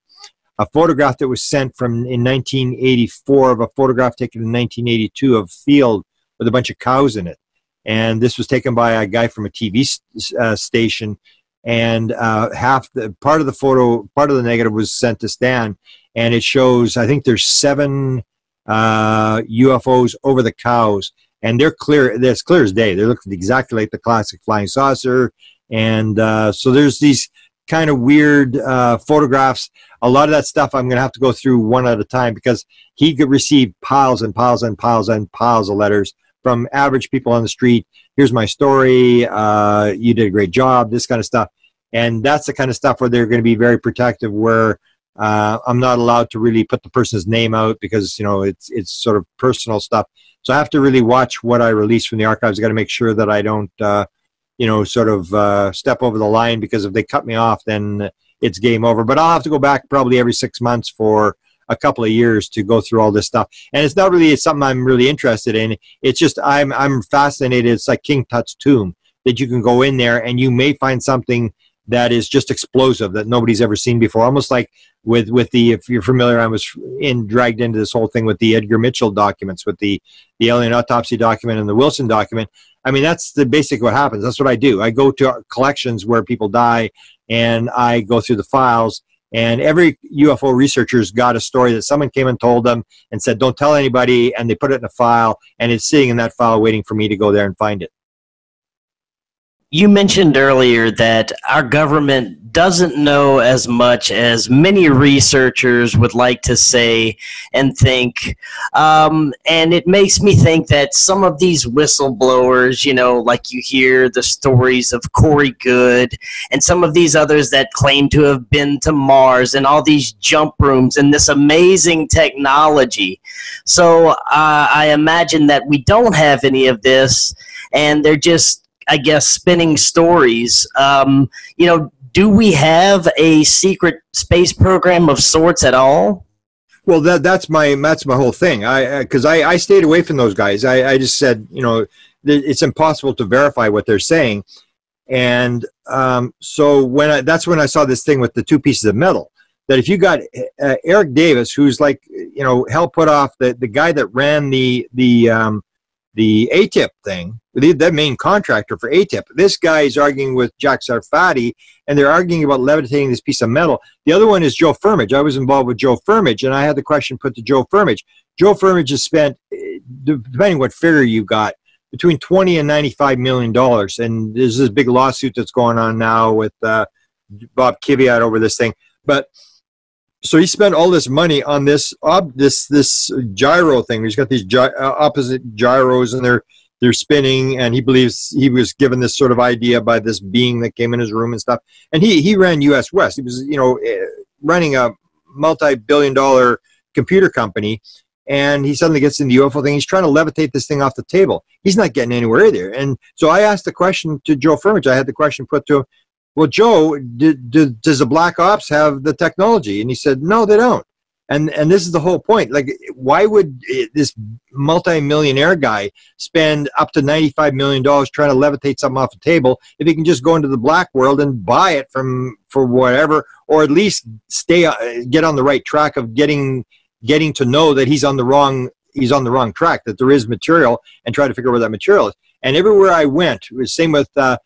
a photograph that was sent from in 1984 of a photograph taken in 1982 of a field with a bunch of cows in it. And this was taken by a guy from a TV uh, station. And uh, half the part of the photo, part of the negative was sent to Stan, and it shows. I think there's seven uh, UFOs over the cows, and they're clear. As clear as day. They look exactly like the classic flying saucer. And uh, so there's these kind of weird uh, photographs. A lot of that stuff I'm going to have to go through one at a time because he could receive piles and piles and piles and piles of letters from average people on the street. Here's my story. Uh, you did a great job. This kind of stuff, and that's the kind of stuff where they're going to be very protective. Where uh, I'm not allowed to really put the person's name out because you know it's it's sort of personal stuff. So I have to really watch what I release from the archives. I got to make sure that I don't uh, you know, sort of uh, step over the line because if they cut me off, then it's game over. But I'll have to go back probably every six months for a couple of years to go through all this stuff. And it's not really something I'm really interested in. It's just I'm I'm fascinated. It's like King Tut's tomb that you can go in there and you may find something that is just explosive that nobody's ever seen before. Almost like with with the if you're familiar, I was in dragged into this whole thing with the Edgar Mitchell documents, with the the alien autopsy document and the Wilson document. I mean, that's the basic what happens. That's what I do. I go to collections where people die, and I go through the files. And every UFO researcher's got a story that someone came and told them and said, "Don't tell anybody," and they put it in a file, and it's sitting in that file waiting for me to go there and find it. You mentioned earlier that our government doesn't know as much as many researchers would like to say and think. Um, and it makes me think that some of these whistleblowers, you know, like you hear the stories of Corey Goode and some of these others that claim to have been to Mars and all these jump rooms and this amazing technology. So uh, I imagine that we don't have any of this and they're just I guess, spinning stories. Um, you know, do we have a secret space program of sorts at all? Well, that that's my that's my whole thing. I because I, I, stayed away from those guys. I, I just said, you know, it's impossible to verify what they're saying, and um, so when I, that's when I saw this thing with the two pieces of metal. That if you got uh, Eric Davis, who's like you know Hal Puthoff the the guy that ran the the um, the ATIP thing, the, the main contractor for ATIP. This guy is arguing with Jack Sarfatti, and they're arguing about levitating this piece of metal. The other one is Joe Firmage. I was involved with Joe Firmage, and I had the question put to Joe Firmage. Joe Firmage has spent, eh, depending what figure you got, between 20 and 95 million dollars. And there's this big lawsuit that's going on now with uh, Bob Kiviat over this thing. But so he spent all this money on this ob, this this gyro thing. He's got these gy, uh, opposite gyros, and they're they're spinning. And he believes he was given this sort of idea by this being that came in his room and stuff. And he he ran USWeb. He was you know eh, running a multi-billion-dollar computer company. And he suddenly gets in the UFO thing. He's trying to levitate this thing off the table. He's not getting anywhere either. And so I asked the question to Joe Firmage. I had the question put to him well, Joe, does the Black Ops have the technology? And he said, no, they don't. And and this is the whole point like why would this multi-millionaire guy spend up to 95 million dollars trying to levitate something off the table if he can just go into the black world and buy it from for whatever or at least stay uh, get on the right track of getting getting to know that he's on the wrong he's on the wrong track that there is material and try to figure out where that material is. And everywhere i went it was same with uh,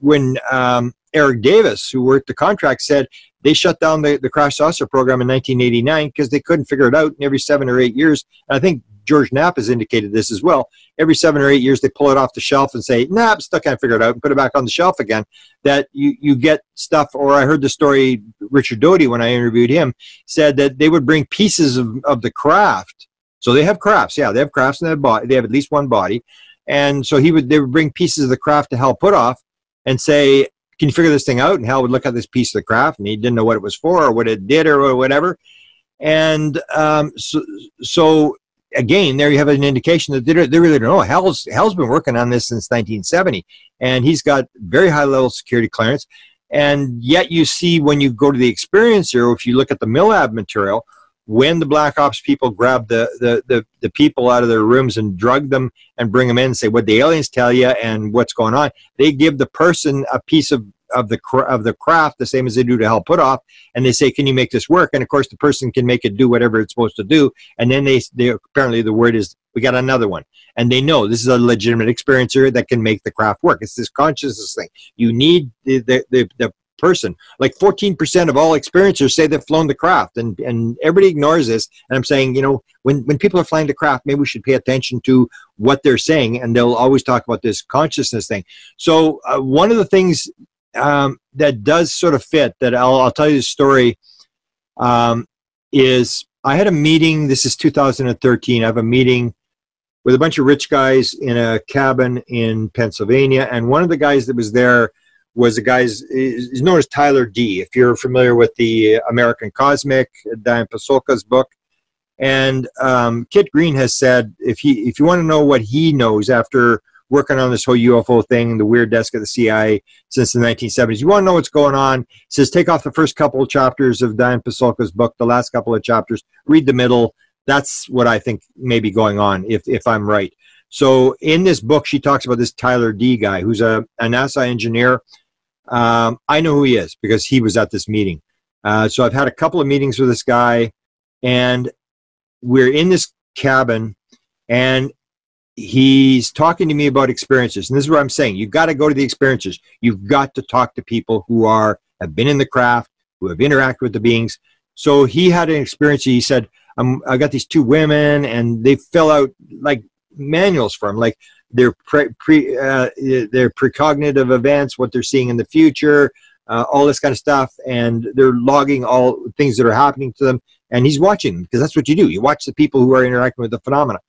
when um, eric davis who worked the contract said they shut down the, the crash saucer program in 1989 because they couldn't figure it out. And every seven or eight years, And I think George Knapp has indicated this as well. Every seven or eight years, they pull it off the shelf and say, "Nah, still can't figure it out," and put it back on the shelf again. That you you get stuff. Or I heard the story. Richard Doty, when I interviewed him, said that they would bring pieces of, of the craft. So they have crafts. Yeah, they have crafts in their body. They have at least one body, and so he would they would bring pieces of the craft to Hal Puthoff and say, can you figure this thing out? And Hal would look at this piece of the craft and he didn't know what it was for or what it did or whatever. And um, so, so again, there you have an indication that they, they really don't know. Hal's, Hal's been working on this since 1970 and he's got very high level security clearance. And yet you see when you go to the experiencer, if you look at the MILAB material, when the black ops people grab the, the, the, the, people out of their rooms and drug them and bring them in and say what the aliens tell you and what's going on? They give the person a piece of of the of the craft the same as they do to Hal Puthoff and they say can you make this work? And of course the person can make it do whatever it's supposed to do and then they they apparently the word is we got another one. And they know this is a legitimate experiencer that can make the craft work. It's this consciousness thing. You need the the, the, the person. Like 14% of all experiencers say they've flown the craft, and, and everybody ignores this. And I'm saying, you know, when, when people are flying the craft, maybe we should pay attention to what they're saying, and they'll always talk about this consciousness thing. So, uh, one of the things um, that does sort of fit that I'll, I'll tell you the story um, is I had a meeting, this is 2013, I have a meeting with a bunch of rich guys in a cabin in Pennsylvania, and one of the guys that was there was a guy's is known as Tyler D. If you're familiar with the American Cosmic, Diane Pasulka's book, and um, Kit Green has said if he if you want to know what he knows after working on this whole UFO thing, the weird desk of the CIA since the 1970s, you want to know what's going on. He says take off the first couple of chapters of Diane Pasulka's book, the last couple of chapters, read the middle. That's what I think may be going on if if I'm right. So in this book, she talks about this Tyler D guy, who's a, a NASA engineer um, I know who he is because he was at this meeting. Uh, so I've had a couple of meetings with this guy, and we're in this cabin, and he's talking to me about experiences. And this is what I'm saying: you've got to go to the experiences. You've got to talk to people who are have been in the craft, who have interacted with the beings. So he had an experience. He said, "I got these two women, and they fill out like manuals for him, like their pre, pre uh, their precognitive events, what they're seeing in the future, uh, all this kind of stuff, and they're logging all things that are happening to them. And he's watching because that's what you do. You watch the people who are interacting with the phenomena.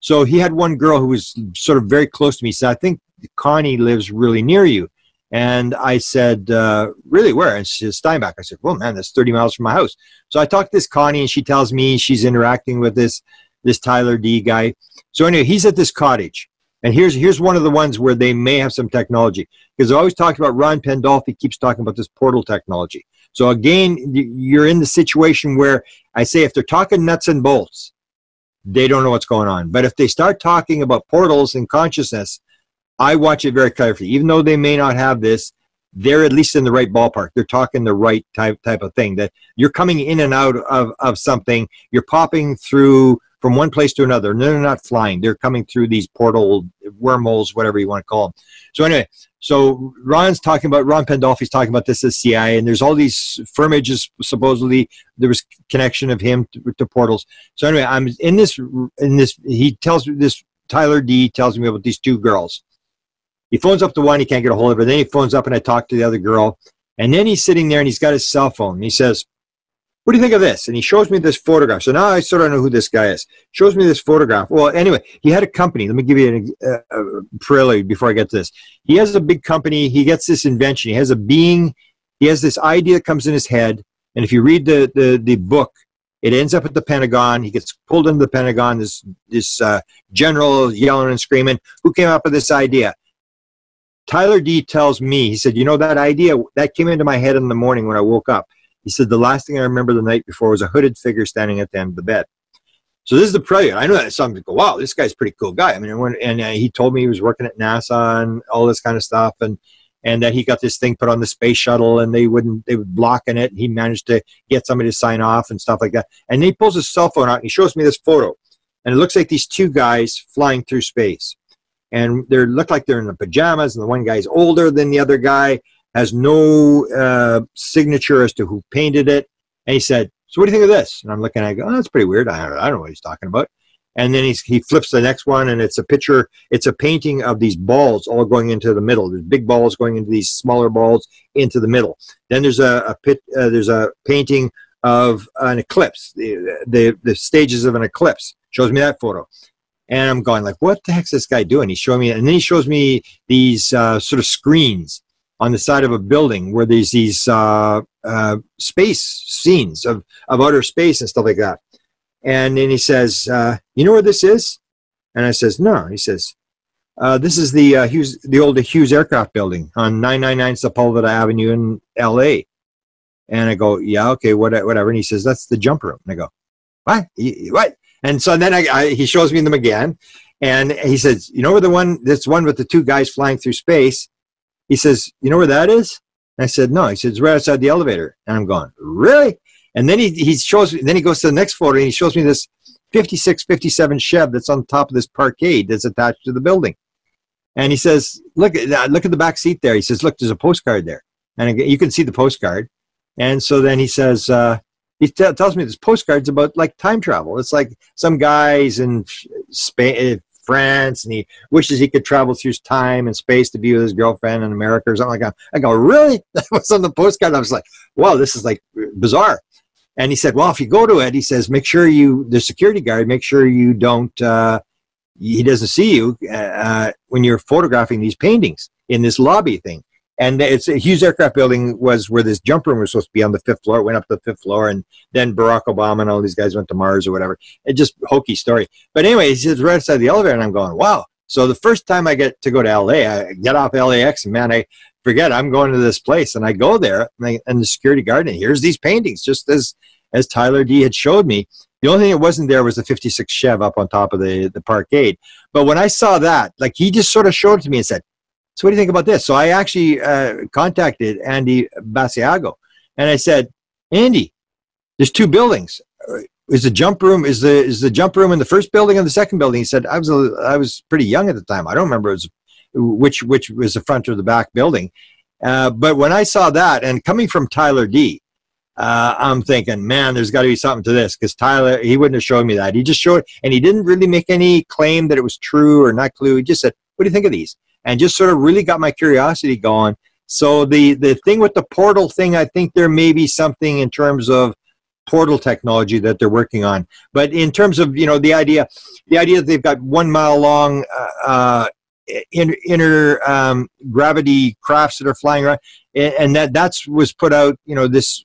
So he had one girl who was sort of very close to me. Said, "I think Connie lives really near you." And I said, uh, really, where? And she said, Steinbach. I said, well, man, that's 30 miles from my house. So I talked to this Connie, and she tells me she's interacting with this this Tyler D guy. So anyway, he's at this cottage, and here's here's one of the ones where they may have some technology because I always talk about Ron Pandolfi keeps talking about this portal technology. So again, you're in the situation where I say if they're talking nuts and bolts, they don't know what's going on. But if they start talking about portals and consciousness, I watch it very carefully. Even though they may not have this, they're at least in the right ballpark. They're talking the right type type of thing. That you're coming in and out of, of something. You're popping through from one place to another. And they're not flying. They're coming through these portal wormholes, whatever you want to call them. So anyway, so Ron's talking about Ron Pandolfi's talking about this as CIA, and there's all these firmages supposedly there was connection of him to, to, portals. So anyway, I'm in this in this. He tells me this. Tyler D tells me about these two girls. He phones up the one, he can't get a hold of her. Then he phones up and I talk to the other girl. And then he's sitting there and he's got his cell phone. he says, what do you think of this? And he shows me this photograph. So now I sort of know who this guy is. Shows me this photograph. Well, anyway, he had a company. Let me give you a uh, prelude before I get to this. He has a big company. He gets this invention. He has a being. He has this idea that comes in his head. And if you read the, the, the book, it ends up at the Pentagon. He gets pulled into the Pentagon. This, this uh, general yelling and screaming. Who came up with this idea? Tyler D tells me, he said, you know, that idea, that came into my head in the morning when I woke up He said, the last thing I remember the night before was a hooded figure standing at the end of the bed. So this is the prelude. I know that some people go, wow, this guy's pretty cool guy. I mean, and uh, he told me he was working at NASA and all this kind of stuff. And, and that he got this thing put on the space shuttle and they wouldn't, they would block in it. He managed to get somebody to sign off and stuff like that. And he pulls his cell phone out and he shows me this photo. And it looks like these two guys flying through space. And they look like they're in the pajamas and the one guy's older than the other guy, has no uh, signature as to who painted it. And he said, so what do you think of this? And I'm looking at it, go, oh, that's pretty weird. I don't, I don't know what he's talking about. And then he's, he flips the next one, and it's a picture. It's a painting of these balls all going into the middle. There's big balls going into these smaller balls into the middle. Then there's a, a pit. Uh, there's a painting of an eclipse. The, the the stages of an eclipse. Shows me that photo, and I'm going like, what the heck's this guy doing? He's showing me, and then he shows me these uh, sort of screens on the side of a building where there's these uh, uh, space scenes of, of outer space and stuff like that. And then he says, uh, "You know where this is?" And I says, "No." He says, uh, "This is the uh, Hughes, the old Hughes Aircraft Building on 999 Sepulveda Avenue in L.A." And I go, "Yeah, okay, whatever." And he says, "That's the jump room." And I go, "What? What?" And so then I, I, he shows me them again, and he says, "You know where the one this one with the two guys flying through space?" He says, "You know where that is?" And I said, "No." He says, "Right outside the elevator." And I'm going, "Really?" And then he, he shows me, then he goes to the next photo and he shows me this 56, 57 Chev that's on top of this parkade that's attached to the building. And he says, look look at the back seat there. He says, look, there's a postcard there. And you can see the postcard. And so then he says, uh, he t- tells me this postcard's about like time travel. It's like some guys in Spain, France, and he wishes he could travel through time and space to be with his girlfriend in America or something like that. I go, really? That was on the postcard. I was like, wow, this is like bizarre. And he said, well, if you go to it, he says, make sure you, the security guard, make sure you don't, uh, he doesn't see you uh, when you're photographing these paintings in this lobby thing. And it's a Hughes Aircraft Building was where this jump room was supposed to be on the fifth floor. It went up to the fifth floor, and then Barack Obama and all these guys went to Mars or whatever. It just hokey story. But anyway, he says right outside the elevator, and I'm going, wow. So the first time I get to go to LA, I get off LAX, and man, I forget I'm going to this place, and I go there, and, I, and the security guard, and here's these paintings, just as as Tyler D had showed me. The only thing that wasn't there was the 56 Chev up on top of the, the parkade. But when I saw that, like he just sort of showed it to me and said, So what do you think about this? So I actually uh, contacted Andy Basiago and I said, Andy, there's two buildings. Is the jump room is the is the jump room in the first building or the second building? He said, I was a, I was pretty young at the time. I don't remember was, which which was the front or the back building. Uh, but when I saw that, and coming from Tyler D, uh, I'm thinking, man, there's got to be something to this because Tyler, he wouldn't have showed me that. He just showed, and he didn't really make any claim that it was true or not true. He just said, "What do you think of these?" And just sort of really got my curiosity going. So the the thing with the portal thing, I think there may be something in terms of portal technology that they're working on. But in terms of you know the idea, the idea that they've got one mile long uh, uh inner, inner um, gravity crafts that are flying around, and that that's was put out. You know this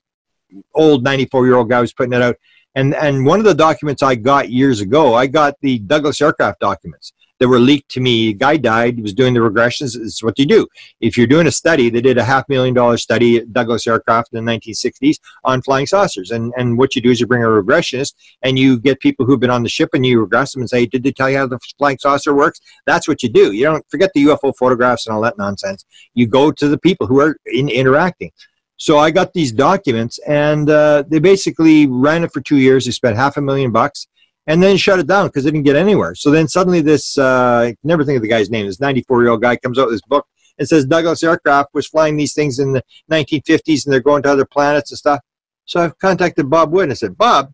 old 94 year old guy was putting it out. And, and one of the documents I got years ago, I got the Douglas aircraft documents that were leaked to me. Guy died, he was doing the regressions. It's what you do. If you're doing a study, they did a half million dollar study at Douglas Aircraft in the 1960s on flying saucers. And, and what you do is you bring a regressionist and you get people who've been on the ship and you regress them and say, Did they tell you how the flying saucer works? That's what you do. You don't forget the UFO photographs and all that nonsense. You go to the people who are in, interacting. So I got these documents, and uh, they basically ran it for two years. They spent half a million bucks, and then shut it down because they didn't get anywhere. So then suddenly, this uh, I never think of the guy's name. This 94 year old guy comes out with this book and says Douglas Aircraft was flying these things in the 1950s, and they're going to other planets and stuff. So I've contacted Bob Wood and I said, Bob,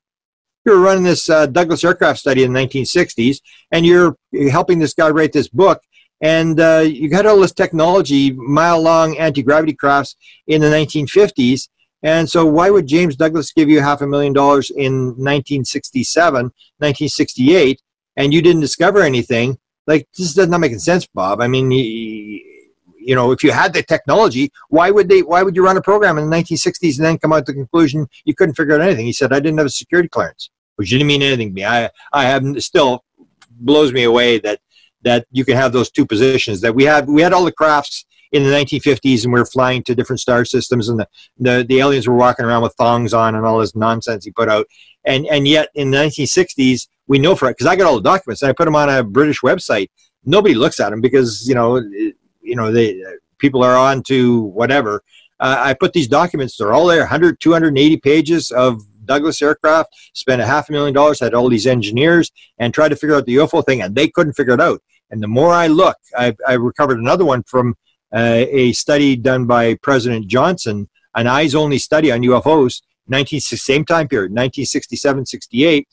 you were running this uh, Douglas aircraft study in the 1960s, and you're helping this guy write this book and uh, you got all this technology, mile long anti gravity crafts in the 1950s. And so, why would James Douglas give you half a million dollars in 1967, 1968, and you didn't discover anything? Like, this does not make sense, Bob. I mean, you know, if you had the technology, why would they? Why would you run a program in the 1960s and then come out to the conclusion you couldn't figure out anything? He said, "I didn't have a security clearance," which didn't mean anything to me. I, I have still blows me away that that you can have those two positions. That we had we had all the crafts in the 1950s and we are flying to different star systems and the, the, the aliens were walking around with thongs on and all this nonsense he put out. And, and yet in the 1960s, we know for it, because I got all the documents and I put them on a British website. Nobody looks at them because, you know, you know, they, people are on to whatever. Uh, I put these documents, they're all there, 100, 280 pages of Douglas aircraft, spent a half a million dollars, had all these engineers, and tried to figure out the UFO thing, and they couldn't figure it out. And the more I look, I, I recovered another one from uh, a study done by President Johnson, an eyes only study on UFOs, 19, same time period, 1967 68.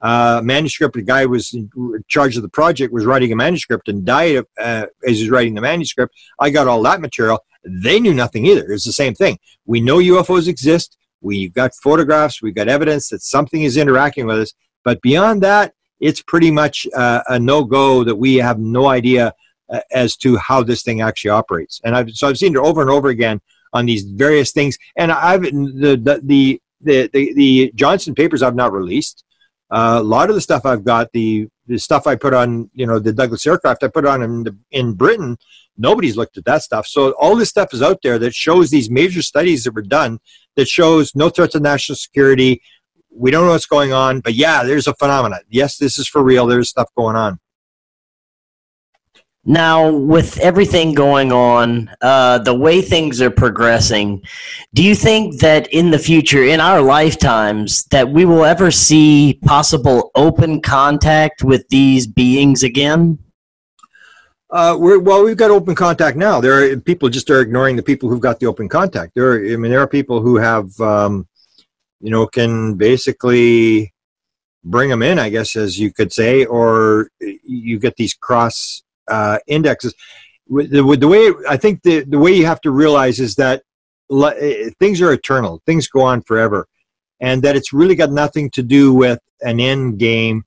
Uh, manuscript, the guy was in charge of the project, was writing a manuscript and died uh, as he was writing the manuscript. I got all that material. They knew nothing either. It's the same thing. We know UFOs exist. We've got photographs. We've got evidence that something is interacting with us. But beyond that, it's pretty much uh, a no go that we have no idea as to how this thing actually operates. And I've, so I've seen it over and over again on these various things. And I've the the the the, the, Johnson papers I've not released. Uh, a lot of the stuff I've got, the the stuff I put on, you know, the Douglas aircraft I put on in the, in Britain, nobody's looked at that stuff. So all this stuff is out there that shows these major studies that were done that shows no threat to national security. We don't know what's going on, but yeah, there's a phenomenon. Yes, this is for real. There's stuff going on. Now, with everything going on, uh, the way things are progressing, do you think that in the future, in our lifetimes, that we will ever see possible open contact with these beings again? Uh, well, we've got open contact now. There are people just are ignoring the people who've got the open contact. There, are, I mean, there are people who have, um, you know, can basically bring them in, I guess, as you could say, or you get these cross uh, indexes. With the, with the, way I think the, the way you have to realize is that things are eternal, things go on forever, and that it's really got nothing to do with an end game.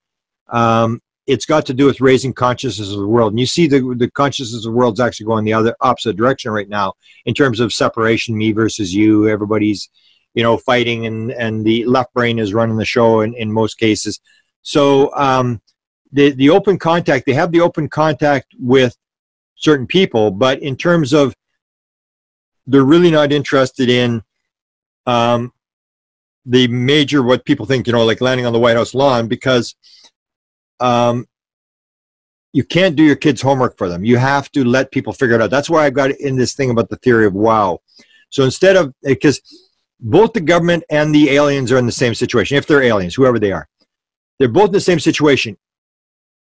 Um, it's got to do with raising consciousness of the world. And you see the, the consciousness of the world's actually going the other opposite direction right now in terms of separation, me versus you. Everybody's, you know, fighting and, and the left brain is running the show in, in most cases. So um, the, the open contact, they have the open contact with certain people, but in terms of they're really not interested in um, the major, what people think, you know, like landing on the White House lawn because um, you can't do your kids' homework for them. You have to let people figure it out. That's why I got in this thing about the theory of wow. So instead of, because both the government and the aliens are in the same situation, if they're aliens, whoever they are, they're both in the same situation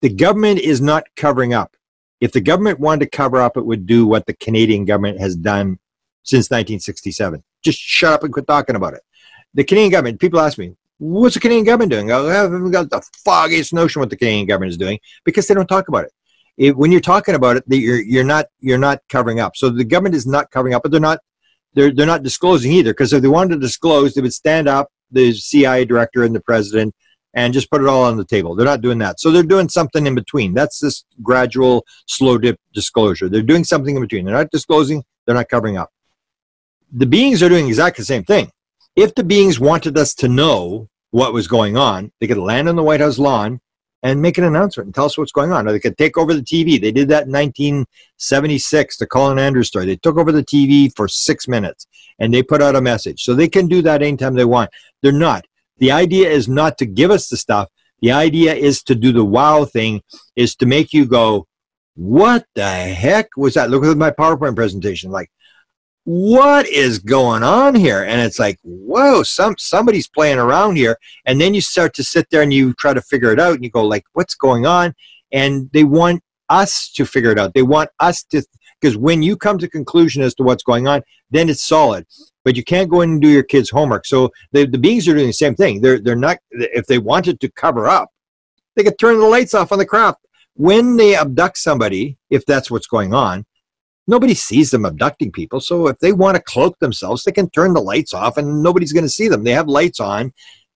the government is not covering up. If the government wanted to cover up, it would do what the Canadian government has done since 1967. Just shut up and quit talking about it. The Canadian government, people ask me, what's the Canadian government doing? Oh, I haven't got the foggiest notion what the Canadian government is doing because they don't talk about it. it when you're talking about it, you're, you're, not, you're not covering up. So the government is not covering up, but they're not, they're, they're not disclosing either because if they wanted to disclose, they would stand up the CIA director and the president and just put it all on the table. They're not doing that. So they're doing something in between. That's this gradual, slow dip disclosure. They're doing something in between. They're not disclosing, they're not covering up. The beings are doing exactly the same thing. If the beings wanted us to know what was going on, they could land on the White House lawn and make an announcement and tell us what's going on. Or they could take over the TV. They did that in 1976, the Colin Andrews story. They took over the TV for six minutes and they put out a message. So they can do that anytime they want. They're not. The idea is not to give us the stuff. The idea is to do the wow thing, is to make you go, what the heck was that? Look at my PowerPoint presentation. Like, what is going on here? And it's like, whoa, some somebody's playing around here. And then you start to sit there and you try to figure it out and you go, like, what's going on? And they want us to figure it out. They want us to because when you come to conclusion as to what's going on, then it's solid but you can't go in and do your kids' homework. So the, the beings are doing the same thing. They're, they're not, if they wanted to cover up, they could turn the lights off on the craft. When they abduct somebody, if that's what's going on, nobody sees them abducting people. So if they want to cloak themselves, they can turn the lights off and nobody's going to see them. They have lights on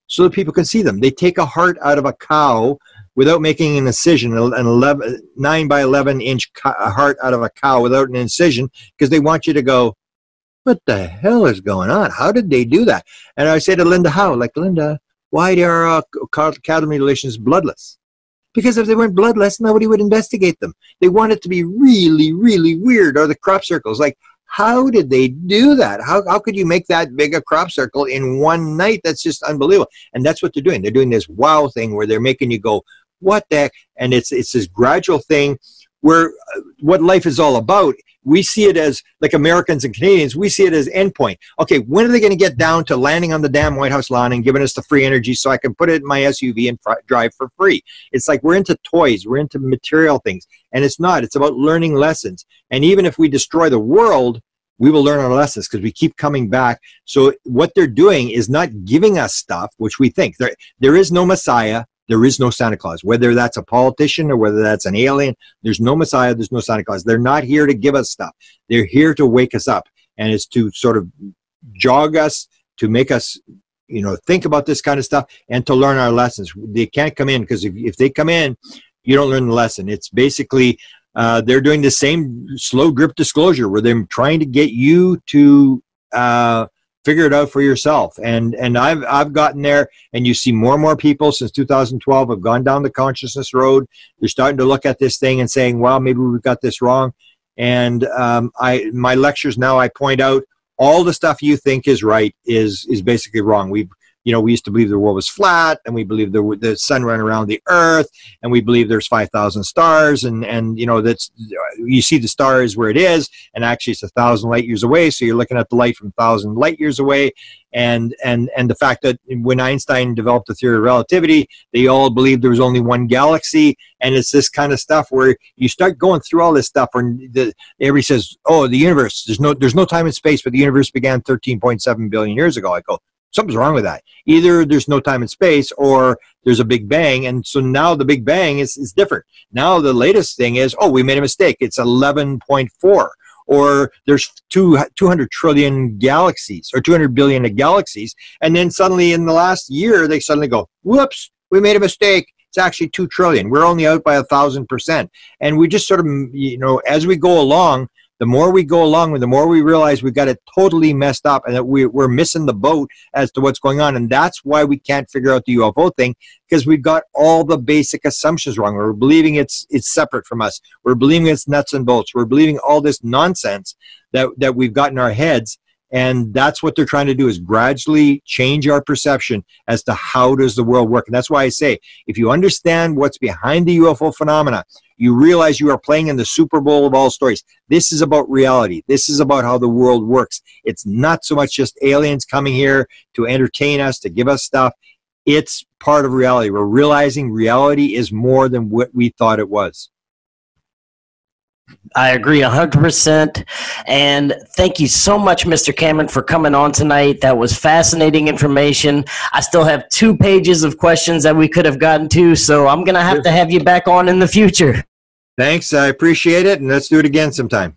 so that people can see them. They take a heart out of a cow without making an incision, an 11, 9 by 11 inch heart out of a cow without an incision, because they want you to go, what the hell is going on? How did they do that? And I say to Linda Howe, like, Linda, why are uh, cattle mutilations bloodless? Because if they weren't bloodless, nobody would investigate them. They want it to be really, really weird. Or the crop circles, like how did they do that? How, how could you make that big a crop circle in one night? That's just unbelievable. And that's what they're doing. They're doing this wow thing where they're making you go, what the heck? And it's, it's this gradual thing where uh, what life is all about we see it as like Americans and Canadians, we see it as endpoint. Okay, when are they going to get down to landing on the damn White House lawn and giving us the free energy so I can put it in my SUV and fr- drive for free? It's like we're into toys, we're into material things, and it's not. It's about learning lessons. And even if we destroy the world, we will learn our lessons because we keep coming back. So what they're doing is not giving us stuff, which we think there there is no Messiah. There is no Santa Claus. Whether that's a politician or whether that's an alien, there's no Messiah, there's no Santa Claus. They're not here to give us stuff. They're here to wake us up. And it's to sort of jog us, to make us, you know, think about this kind of stuff and to learn our lessons. They can't come in because if, if they come in, you don't learn the lesson. It's basically uh, they're doing the same slow drip disclosure where they're trying to get you to uh, figure it out for yourself. And and I've I've gotten there, and you see more and more people since 2012 have gone down the consciousness road. They're starting to look at this thing and saying, "Well, maybe we've got this wrong." And um, I my lectures now I point out all the stuff you think is right is is basically wrong. We've you know, we used to believe the world was flat, and we believe the the sun ran around the Earth, and we believe there's five thousand stars, and and you know that's you see the stars where it is, and actually it's a thousand light years away, so you're looking at the light from thousand light years away, and and and the fact that when Einstein developed the theory of relativity, they all believed there was only one galaxy, and it's this kind of stuff where you start going through all this stuff, and everybody says, "Oh, the universe. There's no there's no time and space, but the universe began 13.7 billion years ago." I go, something's wrong with that. Either there's no time and space or there's a big bang. And so now the big bang is, is different. Now the latest thing is, oh, we made a mistake. It's 11.4 or there's two, 200 trillion galaxies or 200 billion galaxies. And then suddenly in the last year, they suddenly go, whoops, we made a mistake. It's actually 2 trillion. We're only out by a thousand percent. And we just sort of, you know, as we go along, the more we go along, with the more we realize we've got it totally messed up and that we, we're missing the boat as to what's going on. And that's why we can't figure out the UFO thing because we've got all the basic assumptions wrong. We're believing it's it's separate from us. We're believing it's nuts and bolts. We're believing all this nonsense that, that we've got in our heads and that's what they're trying to do is gradually change our perception as to how does the world work. And that's why i say if you understand what's behind the ufo phenomena you realize you are playing in the super bowl of all stories. This is about reality. This is about how the world works. It's not so much just aliens coming here to entertain us to give us stuff. It's part of reality. We're realizing reality is more than what we thought it was I agree 100%. And thank you so much, Mr. Cameron, for coming on tonight. That was fascinating information. I still have two pages of questions that we could have gotten to, so I'm going to have to have you back on in the future. Thanks. I appreciate it. And let's do it again sometime.